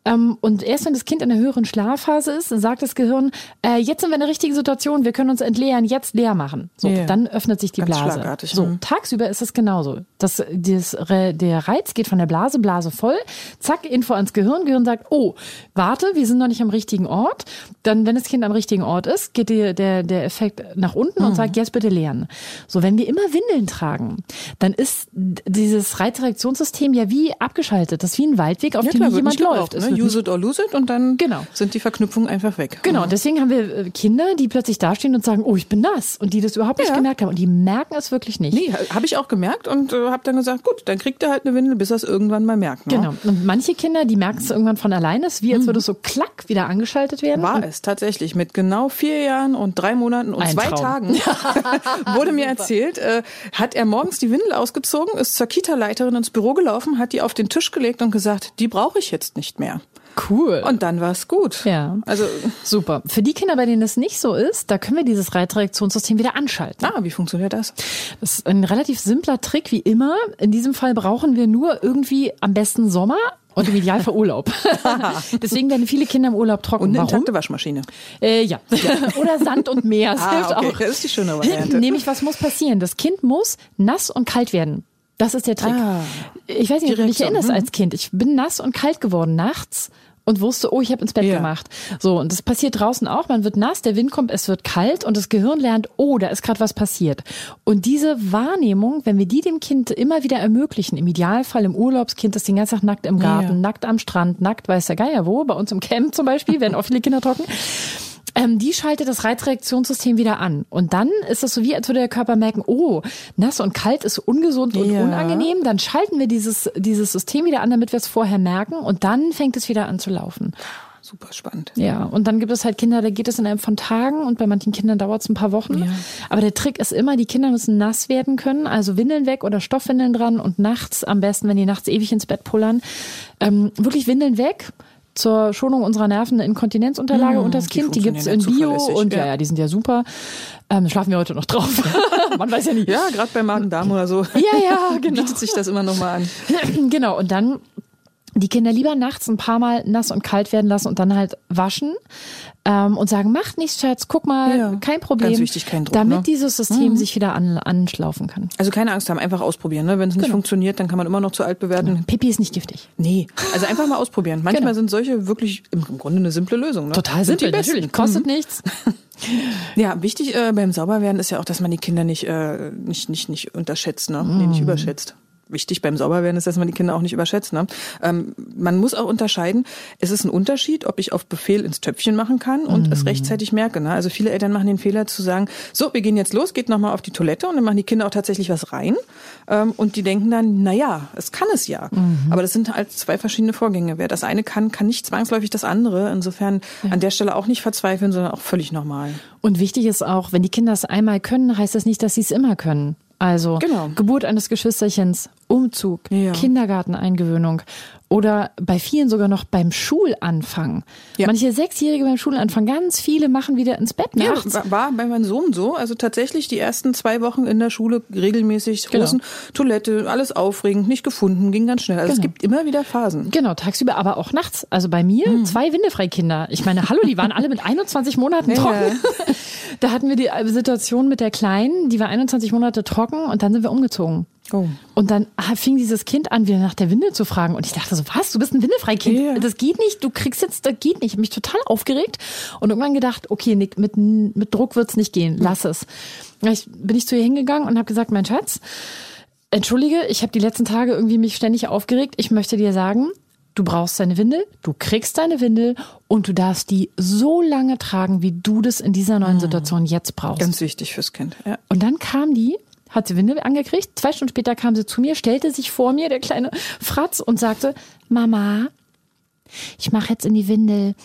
[SPEAKER 3] Ähm, und erst wenn das Kind in einer höheren Schlafphase ist, sagt das Gehirn, äh, jetzt sind wir in der richtigen Situation, wir können uns entleeren, jetzt leer machen. So,
[SPEAKER 2] Ja.
[SPEAKER 3] dann öffnet sich die
[SPEAKER 2] Ganz
[SPEAKER 3] Blase. So,
[SPEAKER 2] hm.
[SPEAKER 3] tagsüber ist es genauso. Das, das, der Reiz geht von der Blase, Blase voll, zack, Info ans Gehirn, Gehirn sagt, oh, warte, wir sind noch nicht am richtigen Ort. Dann, wenn das Kind am richtigen Ort ist, geht die, der, der Effekt nach unten
[SPEAKER 2] Hm.
[SPEAKER 3] und sagt, jetzt bitte leeren. So, wenn wir immer Windeln tragen, dann ist dieses Reizreaktionssystem ja wie abgeschaltet. Das ist wie ein Waldweg, auf
[SPEAKER 2] Ja,
[SPEAKER 3] dem
[SPEAKER 2] klar,
[SPEAKER 3] jemand läuft.
[SPEAKER 2] ne? Use it or lose it und dann
[SPEAKER 3] Genau.
[SPEAKER 2] sind die Verknüpfungen einfach weg.
[SPEAKER 3] Genau, und deswegen haben wir äh, Kinder, die plötzlich dastehen und sagen, oh, ich bin nass. Und die das überhaupt nicht
[SPEAKER 2] Ja.
[SPEAKER 3] gemerkt haben. Und die merken es wirklich nicht.
[SPEAKER 2] Nee, habe ich auch gemerkt und äh, habe dann gesagt, gut, dann kriegt er halt eine Windel, bis er es irgendwann mal merkt. Ne?
[SPEAKER 3] Genau. Und manche Kinder, die merken es irgendwann von alleine, ist wie als würde es so klack wieder angeschaltet werden.
[SPEAKER 2] Mhm. War es tatsächlich. Mit genau vier Jahren und drei Monaten und
[SPEAKER 3] Ein
[SPEAKER 2] zwei
[SPEAKER 3] Traum.
[SPEAKER 2] Tagen wurde mir erzählt, äh, hat er morgens die Windel ausgezogen, ist zur Kita-Leiterin ins Büro gelaufen, hat die auf den Tisch gelegt und gesagt, die brauche ich jetzt nicht mehr.
[SPEAKER 3] Cool.
[SPEAKER 2] Und dann war es gut.
[SPEAKER 3] Ja.
[SPEAKER 2] Also,
[SPEAKER 3] Super. Für die Kinder, bei denen es nicht so ist, da können wir dieses Reizreaktionssystem wieder anschalten.
[SPEAKER 2] ah, wie funktioniert das?
[SPEAKER 3] Das ist ein relativ simpler Trick, wie immer. In diesem Fall brauchen wir nur irgendwie am besten Sommer und im Idealfall Urlaub. Deswegen werden viele Kinder im Urlaub trocken.
[SPEAKER 2] Und eine
[SPEAKER 3] Warum?
[SPEAKER 2] intakte Waschmaschine.
[SPEAKER 3] Äh, ja. Oder Sand und Meer. Das
[SPEAKER 2] Ah,
[SPEAKER 3] hilft
[SPEAKER 2] okay.
[SPEAKER 3] auch.
[SPEAKER 2] Das ist die schöne Variante.
[SPEAKER 3] Nämlich, was muss passieren? Das Kind muss nass und kalt werden. Das ist der Trick.
[SPEAKER 2] Ah.
[SPEAKER 3] ich weiß nicht, ob du dich erinnerst
[SPEAKER 2] hm.
[SPEAKER 3] als Kind. Ich bin nass und kalt geworden nachts und wusste, oh, ich habe ins Bett
[SPEAKER 2] Ja.
[SPEAKER 3] gemacht. So, und das passiert draußen auch. Man wird nass, der Wind kommt, es wird kalt und das Gehirn lernt, oh, da ist gerade was passiert. Und diese Wahrnehmung, wenn wir die dem Kind immer wieder ermöglichen, im Idealfall im Urlaubskind, das den ganzen Tag nackt im Garten,
[SPEAKER 2] Ja.
[SPEAKER 3] nackt am Strand, nackt weiß der Geier wo, bei uns im Camp zum Beispiel, werden auch viele Kinder trocken. Ähm, die schaltet das Reizreaktionssystem wieder an. Und dann ist es so wie, als würde der Körper merken, oh, nass und kalt ist ungesund und
[SPEAKER 2] Ja.
[SPEAKER 3] unangenehm. Dann schalten wir dieses, dieses System wieder an, damit wir es vorher merken. Und dann fängt es wieder an zu laufen.
[SPEAKER 2] Super spannend.
[SPEAKER 3] Ja, und dann gibt es halt Kinder, da geht es innerhalb von Tagen und bei manchen Kindern dauert es ein paar Wochen.
[SPEAKER 2] Ja.
[SPEAKER 3] Aber der Trick ist immer, die Kinder müssen nass werden können, also Windeln weg oder Stoffwindeln dran und nachts, am besten, wenn die nachts ewig ins Bett pullern, ähm, wirklich Windeln weg. Zur Schonung unserer Nerven eine Inkontinenzunterlage
[SPEAKER 2] Hm,
[SPEAKER 3] und das
[SPEAKER 2] die
[SPEAKER 3] Kind, die gibt's in
[SPEAKER 2] funktionieren ja
[SPEAKER 3] Bio und ja,
[SPEAKER 2] ja.
[SPEAKER 3] ja, die sind ja super. Ähm, schlafen wir heute noch drauf. Man weiß ja nicht.
[SPEAKER 2] Ja, gerade bei Magen-Darm oder so.
[SPEAKER 3] Ja, ja, genau.
[SPEAKER 2] Bietet sich das immer noch mal an.
[SPEAKER 3] genau, und dann die Kinder lieber nachts ein paar Mal nass und kalt werden lassen und dann halt waschen ähm, und sagen, macht nichts, Schatz, guck mal,
[SPEAKER 2] Ja,
[SPEAKER 3] kein Problem.
[SPEAKER 2] ganz wichtig, kein Druck,
[SPEAKER 3] Damit
[SPEAKER 2] ne?
[SPEAKER 3] dieses System sich wieder an, anschlaufen kann.
[SPEAKER 2] Also keine Angst haben, einfach ausprobieren. Ne? Wenn es nicht
[SPEAKER 3] Genau.
[SPEAKER 2] funktioniert, dann kann man immer noch zu alt bewerten.
[SPEAKER 3] Pipi ist nicht giftig.
[SPEAKER 2] Nee, also einfach mal ausprobieren. Manchmal
[SPEAKER 3] Genau.
[SPEAKER 2] sind solche wirklich im Grunde eine simple Lösung. Ne?
[SPEAKER 3] Total
[SPEAKER 2] Sind
[SPEAKER 3] simpel, natürlich. Kostet nichts.
[SPEAKER 2] Ja, wichtig äh, beim Sauberwerden ist ja auch, dass man die Kinder nicht, äh, nicht, nicht, nicht unterschätzt, ne? Nee,
[SPEAKER 3] Mm.
[SPEAKER 2] nicht überschätzt. Wichtig beim Sauberwerden ist, dass man die Kinder auch nicht überschätzt. Ne? Ähm, man muss auch unterscheiden, es ist ein Unterschied, ob ich auf Befehl ins Töpfchen machen kann und mhm. es rechtzeitig merke. Ne? Also viele Eltern machen den Fehler zu sagen, so, wir gehen jetzt los, geht nochmal auf die Toilette und dann machen die Kinder auch tatsächlich was rein. Ähm, und die denken dann, na ja, es kann es ja. Mhm. Aber das sind halt zwei verschiedene Vorgänge. Wer das eine kann, kann nicht zwangsläufig das andere. Insofern ja. an der Stelle auch nicht verzweifeln, sondern auch völlig normal.
[SPEAKER 3] Und wichtig ist auch, wenn die Kinder es einmal können, heißt das nicht, dass sie es immer können. Also genau. Geburt eines Geschwisterchens, Umzug, ja. Kindergarteneingewöhnung oder bei vielen sogar noch beim Schulanfang. Ja. Manche Sechsjährige beim Schulanfang, ganz viele machen wieder ins Bett nachts.
[SPEAKER 2] Ja, war bei meinem Sohn so. Also tatsächlich die ersten zwei Wochen in der Schule regelmäßig Hosen, genau. Toilette, alles aufregend, nicht gefunden, ging ganz schnell. Also genau. es gibt immer wieder Phasen.
[SPEAKER 3] Genau, tagsüber, aber auch nachts. Also bei mir mhm. zwei Windefreikinder. Ich meine, hallo, die waren alle mit 21 Monaten trocken. da hatten wir die Situation mit der Kleinen, die war 21 Monate trocken und dann sind wir umgezogen. Oh. Und dann fing dieses Kind an, wieder nach der Windel zu fragen. Und ich dachte so, was? Du bist ein Windelfreikind? Yeah. Das geht nicht. Du kriegst jetzt, das geht nicht. Ich habe mich total aufgeregt und irgendwann gedacht, okay, Nick, mit, mit Druck wird's nicht gehen. Lass es. Ich, bin ich zu ihr hingegangen und habe gesagt, mein Schatz, entschuldige, ich habe die letzten Tage irgendwie mich ständig aufgeregt. Ich möchte dir sagen, du brauchst deine Windel, du kriegst deine Windel und du darfst die so lange tragen, wie du das in dieser neuen hm. Situation jetzt brauchst.
[SPEAKER 2] Ganz wichtig fürs Kind. Ja.
[SPEAKER 3] Und dann kam die hat sie Windel angekriegt. Zwei Stunden später kam sie zu mir, stellte sich vor mir, der kleine Fratz, und sagte, Mama, ich mache jetzt in die Windel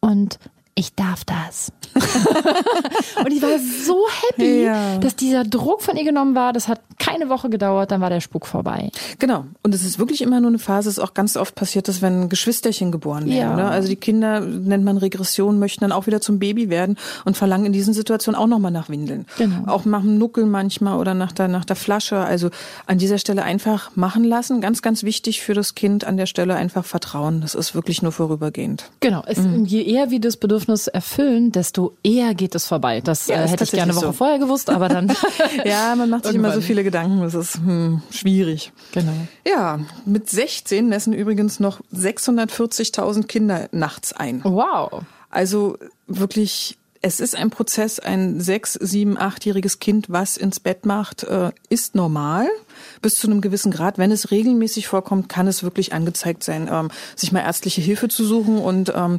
[SPEAKER 3] und ich darf das. und ich war so happy, ja. dass dieser Druck von ihr genommen war. Das hat keine Woche gedauert, dann war der Spuk vorbei.
[SPEAKER 2] Genau. Und es ist wirklich immer nur eine Phase, es ist auch ganz oft passiert, dass wenn Geschwisterchen geboren werden. Ja. Ne? Also die Kinder, nennt man Regression, möchten dann auch wieder zum Baby werden und verlangen in diesen Situationen auch nochmal nach Windeln. Genau. Auch machen Nuckeln manchmal oder nach der, nach der Flasche. Also an dieser Stelle einfach machen lassen. Ganz, ganz wichtig für das Kind an der Stelle einfach vertrauen. Das ist wirklich nur vorübergehend.
[SPEAKER 3] Genau. Es, mhm. Je eher wir das Bedürfnis erfüllen, desto eher geht es vorbei. Das ja, äh, hätte ich gerne eine Woche so. vorher gewusst, aber dann.
[SPEAKER 2] ja, man macht sich immer so viele Gedanken. Das ist hm, schwierig. Genau. Ja, mit 16 messen übrigens noch 640.000 Kinder nachts ein.
[SPEAKER 3] Wow.
[SPEAKER 2] Also wirklich es ist ein Prozess, ein sechs, sieben, achtjähriges Kind, was ins Bett macht, äh, ist normal bis zu einem gewissen Grad. Wenn es regelmäßig vorkommt, kann es wirklich angezeigt sein, ähm, sich mal ärztliche Hilfe zu suchen und ähm,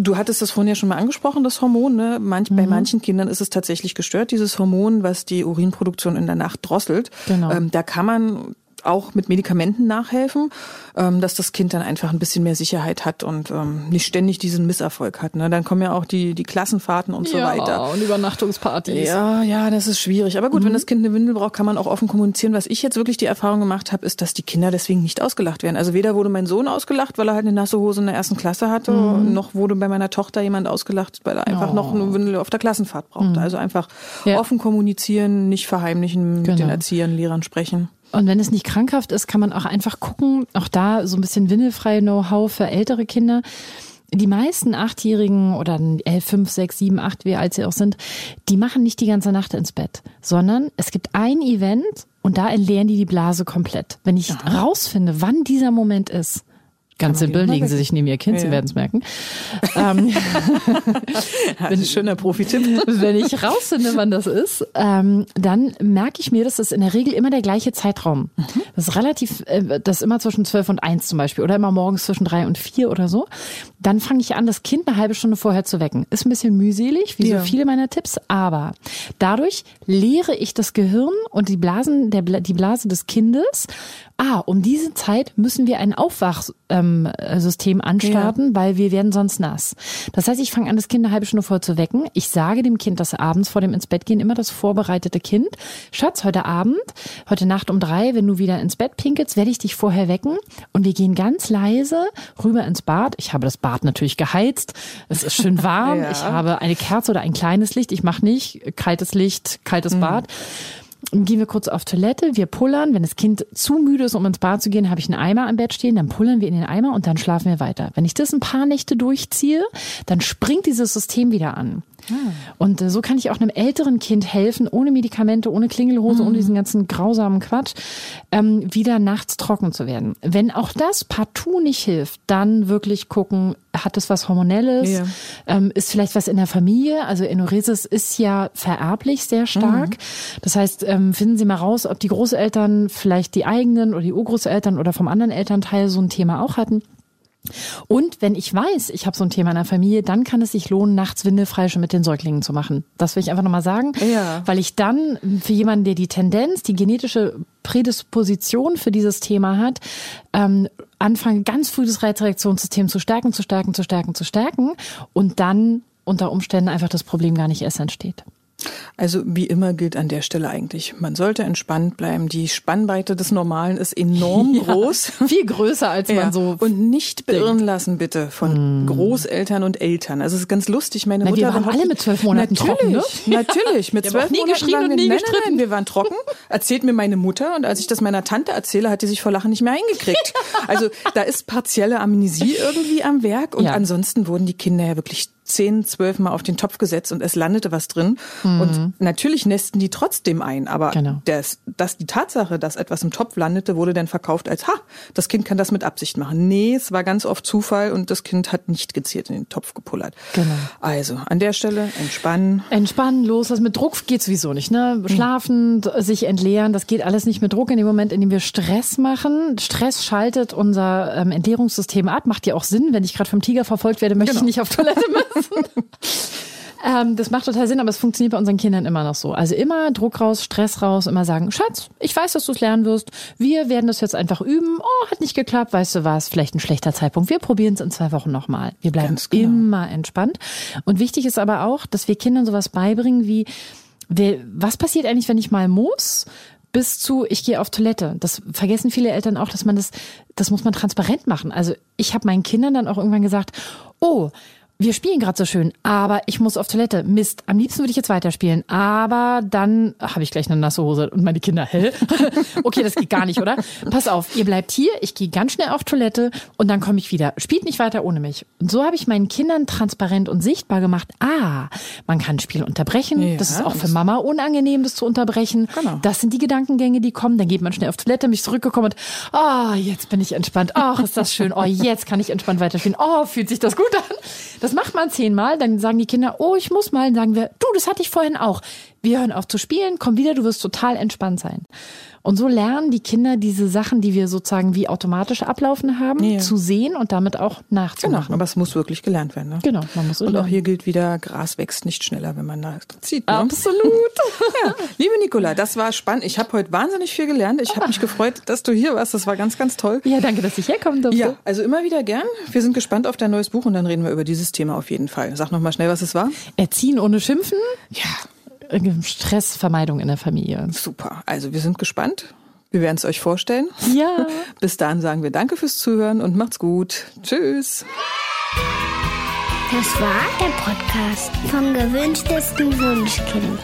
[SPEAKER 2] Du hattest das vorhin ja schon mal angesprochen, das Hormon. Ne? Manch, mhm. Bei manchen Kindern ist es tatsächlich gestört, dieses Hormon, was die Urinproduktion in der Nacht drosselt. Genau. Ähm, da kann man auch mit Medikamenten nachhelfen, ähm, dass das Kind dann einfach ein bisschen mehr Sicherheit hat und ähm, nicht ständig diesen Misserfolg hat. Ne? Dann kommen ja auch die, die Klassenfahrten und so
[SPEAKER 3] ja,
[SPEAKER 2] weiter.
[SPEAKER 3] und Übernachtungspartys.
[SPEAKER 2] Ja, ja, das ist schwierig. Aber gut, mhm. wenn das Kind eine Windel braucht, kann man auch offen kommunizieren. Was ich jetzt wirklich die Erfahrung gemacht habe, ist, dass die Kinder deswegen nicht ausgelacht werden. Also weder wurde mein Sohn ausgelacht, weil er halt eine nasse Hose in der ersten Klasse hatte, mhm. noch wurde bei meiner Tochter jemand ausgelacht, weil er einfach oh. noch eine Windel auf der Klassenfahrt brauchte. Mhm. Also einfach ja. offen kommunizieren, nicht verheimlichen, genau. mit den Erziehern, Lehrern sprechen.
[SPEAKER 3] Und wenn es nicht krankhaft ist, kann man auch einfach gucken, auch da so ein bisschen windelfreie Know-how für ältere Kinder. Die meisten Achtjährigen oder elf, fünf, sechs, sieben, acht, wie alt sie auch sind, die machen nicht die ganze Nacht ins Bett, sondern es gibt ein Event und da entleeren die die Blase komplett. Wenn ich Aha. rausfinde, wann dieser Moment ist, Ganz simpel, legen Sie sich neben Ihr Kind, ja. Sie werden es merken. ähm,
[SPEAKER 2] ein schöner Profitipp.
[SPEAKER 3] wenn ich rausfinde, wann das ist, ähm, dann merke ich mir, das ist in der Regel immer der gleiche Zeitraum. Mhm. Das ist relativ, äh, das ist immer zwischen zwölf und eins zum Beispiel oder immer morgens zwischen drei und vier oder so. Dann fange ich an, das Kind eine halbe Stunde vorher zu wecken. Ist ein bisschen mühselig, wie ja. so viele meiner Tipps, aber dadurch lehre ich das Gehirn und die Blasen, der, die Blase des Kindes ah, um diese Zeit müssen wir ein Aufwachsystem ähm, anstarten, ja. weil wir werden sonst nass. Das heißt, ich fange an, das Kind eine halbe Stunde vor zu wecken. Ich sage dem Kind das abends vor dem ins Bett gehen immer das vorbereitete Kind. Schatz, heute Abend, heute Nacht um drei, wenn du wieder ins Bett pinkelst, werde ich dich vorher wecken und wir gehen ganz leise rüber ins Bad. Ich habe das Bad natürlich geheizt. Es ist schön warm. ja. Ich habe eine Kerze oder ein kleines Licht. Ich mache nicht kaltes Licht, kaltes mhm. Bad gehen wir kurz auf Toilette, wir pullern. Wenn das Kind zu müde ist, um ins Bad zu gehen, habe ich einen Eimer am Bett stehen, dann pullern wir in den Eimer und dann schlafen wir weiter. Wenn ich das ein paar Nächte durchziehe, dann springt dieses System wieder an. Ah. Und äh, so kann ich auch einem älteren Kind helfen, ohne Medikamente, ohne Klingelhose, mhm. ohne diesen ganzen grausamen Quatsch, ähm, wieder nachts trocken zu werden. Wenn auch das partout nicht hilft, dann wirklich gucken, hat es was Hormonelles? Ja. Ähm, ist vielleicht was in der Familie? Also Enuresis ist ja vererblich sehr stark. Mhm. Das heißt, ähm, finden Sie mal raus, ob die Großeltern vielleicht die eigenen oder die Urgroßeltern oder vom anderen Elternteil so ein Thema auch hatten. Und wenn ich weiß, ich habe so ein Thema in der Familie, dann kann es sich lohnen, nachts windelfrei schon mit den Säuglingen zu machen. Das will ich einfach nochmal sagen,
[SPEAKER 2] Ja.
[SPEAKER 3] weil ich dann für jemanden, der die Tendenz, die genetische Prädisposition für dieses Thema hat, ähm, anfange ganz früh das Reizreaktionssystem zu stärken, zu stärken, zu stärken, zu stärken und dann unter Umständen einfach das Problem gar nicht erst entsteht.
[SPEAKER 2] Also wie immer gilt an der Stelle eigentlich, man sollte entspannt bleiben. Die Spannweite des Normalen ist enorm
[SPEAKER 3] Ja,
[SPEAKER 2] groß.
[SPEAKER 3] Viel größer, als
[SPEAKER 2] Ja.
[SPEAKER 3] man so
[SPEAKER 2] und nicht beirren lassen bitte von Großeltern und Eltern. Also es ist ganz lustig. Meine
[SPEAKER 3] Na,
[SPEAKER 2] Mutter
[SPEAKER 3] wir waren alle mit zwölf Monaten
[SPEAKER 2] natürlich,
[SPEAKER 3] trocken, ne?
[SPEAKER 2] Natürlich, mit zwölf Monaten
[SPEAKER 3] geschrien
[SPEAKER 2] waren
[SPEAKER 3] und
[SPEAKER 2] wir,
[SPEAKER 3] nie
[SPEAKER 2] nein. Nein, nein, wir waren trocken. Erzählt mir meine Mutter und als ich das meiner Tante erzähle, hat die sich vor Lachen nicht mehr eingekriegt. Also da ist partielle Amnesie irgendwie am Werk und
[SPEAKER 3] Ja.
[SPEAKER 2] ansonsten wurden die Kinder ja wirklich zehn, zwölf Mal auf den Topf gesetzt und es landete was drin. Und natürlich nesten die trotzdem ein, aber
[SPEAKER 3] Mhm. Genau.
[SPEAKER 2] das, dass die Tatsache, dass etwas im Topf landete, wurde dann verkauft als, ha, das Kind kann das mit Absicht machen. Nee, es war ganz oft Zufall und das Kind hat nicht gezielt in den Topf gepullert.
[SPEAKER 3] Genau.
[SPEAKER 2] Also, an der Stelle entspannen.
[SPEAKER 3] Entspannen, los, das mit Druck geht sowieso nicht, ne? Schlafen, d- sich entleeren, das geht alles nicht mit Druck in dem Moment, in dem wir Stress machen. Stress schaltet unser ähm, Entleerungssystem ab, macht ja auch Sinn. Wenn ich gerade vom Tiger verfolgt werde, möchte
[SPEAKER 2] Genau.
[SPEAKER 3] ich nicht auf Toilette müssen. Ähm, das macht total Sinn, aber es funktioniert bei unseren Kindern immer noch so. Also immer Druck raus, Stress raus, immer sagen, Schatz, ich weiß, dass du es lernen wirst. Wir werden das jetzt einfach üben. Oh, hat nicht geklappt, weißt du was, vielleicht ein schlechter Zeitpunkt. Wir probieren es in zwei Wochen nochmal. Wir bleiben
[SPEAKER 2] genau.
[SPEAKER 3] immer entspannt. Und wichtig ist aber auch, dass wir Kindern sowas beibringen wie, was passiert eigentlich, wenn ich mal muss? bis zu ich gehe auf Toilette. Das vergessen viele Eltern auch, dass man das das muss man transparent machen. Also ich habe meinen Kindern dann auch irgendwann gesagt, oh, wir spielen gerade so schön, aber ich muss auf Toilette. Mist, am liebsten würde ich jetzt weiterspielen, aber dann habe ich gleich eine nasse Hose und meine Kinder, hä? okay, das geht gar nicht, oder? Pass auf, ihr bleibt hier, ich gehe ganz schnell auf Toilette und dann komme ich wieder. Spielt nicht weiter ohne mich. Und so habe ich meinen Kindern transparent und sichtbar gemacht, ah, man kann ein Spiel unterbrechen.
[SPEAKER 2] Ja,
[SPEAKER 3] das ist auch für Mama unangenehm, das zu unterbrechen.
[SPEAKER 2] Genau.
[SPEAKER 3] Das sind die Gedankengänge, die kommen. Dann geht man schnell auf Toilette, mich zurückgekommen und, ah, jetzt bin ich entspannt. Ach, ist das schön. Oh, jetzt kann ich entspannt weiterspielen. Oh, fühlt sich das gut an. Das macht man zehnmal. Dann sagen die Kinder, oh, ich muss mal. Dann sagen wir, du, das hatte ich vorhin auch. Wir hören auf zu spielen, komm wieder, du wirst total entspannt sein. Und so lernen die Kinder diese Sachen, die wir sozusagen wie automatisch ablaufen haben,
[SPEAKER 2] Ja.
[SPEAKER 3] zu sehen und damit auch
[SPEAKER 2] Genau,
[SPEAKER 3] nachzumachen.
[SPEAKER 2] aber es muss wirklich gelernt werden. Ne?
[SPEAKER 3] Genau, man muss
[SPEAKER 2] Und auch
[SPEAKER 3] lernen.
[SPEAKER 2] hier gilt wieder, Gras wächst nicht schneller, wenn man da zieht. Ne?
[SPEAKER 3] Absolut.
[SPEAKER 2] Ja, liebe Nicola, das war spannend. Ich habe heute wahnsinnig viel gelernt. Ich habe mich gefreut, dass du hier warst. Das war ganz, ganz toll.
[SPEAKER 3] Ja, danke, dass ich herkommen durfte.
[SPEAKER 2] Ja, also immer wieder gern. Wir sind gespannt auf dein neues Buch und dann reden wir über dieses Thema auf jeden Fall. Sag noch mal schnell, was es war.
[SPEAKER 3] Erziehen ohne Schimpfen,
[SPEAKER 2] Ja,
[SPEAKER 3] Stressvermeidung in der Familie.
[SPEAKER 2] super. Also wir sind gespannt. Wir werden es euch vorstellen.
[SPEAKER 3] Ja.
[SPEAKER 2] Bis dahin sagen wir Danke fürs Zuhören und macht's gut. Tschüss.
[SPEAKER 1] Das war der Podcast vom gewünschtesten Wunschkind.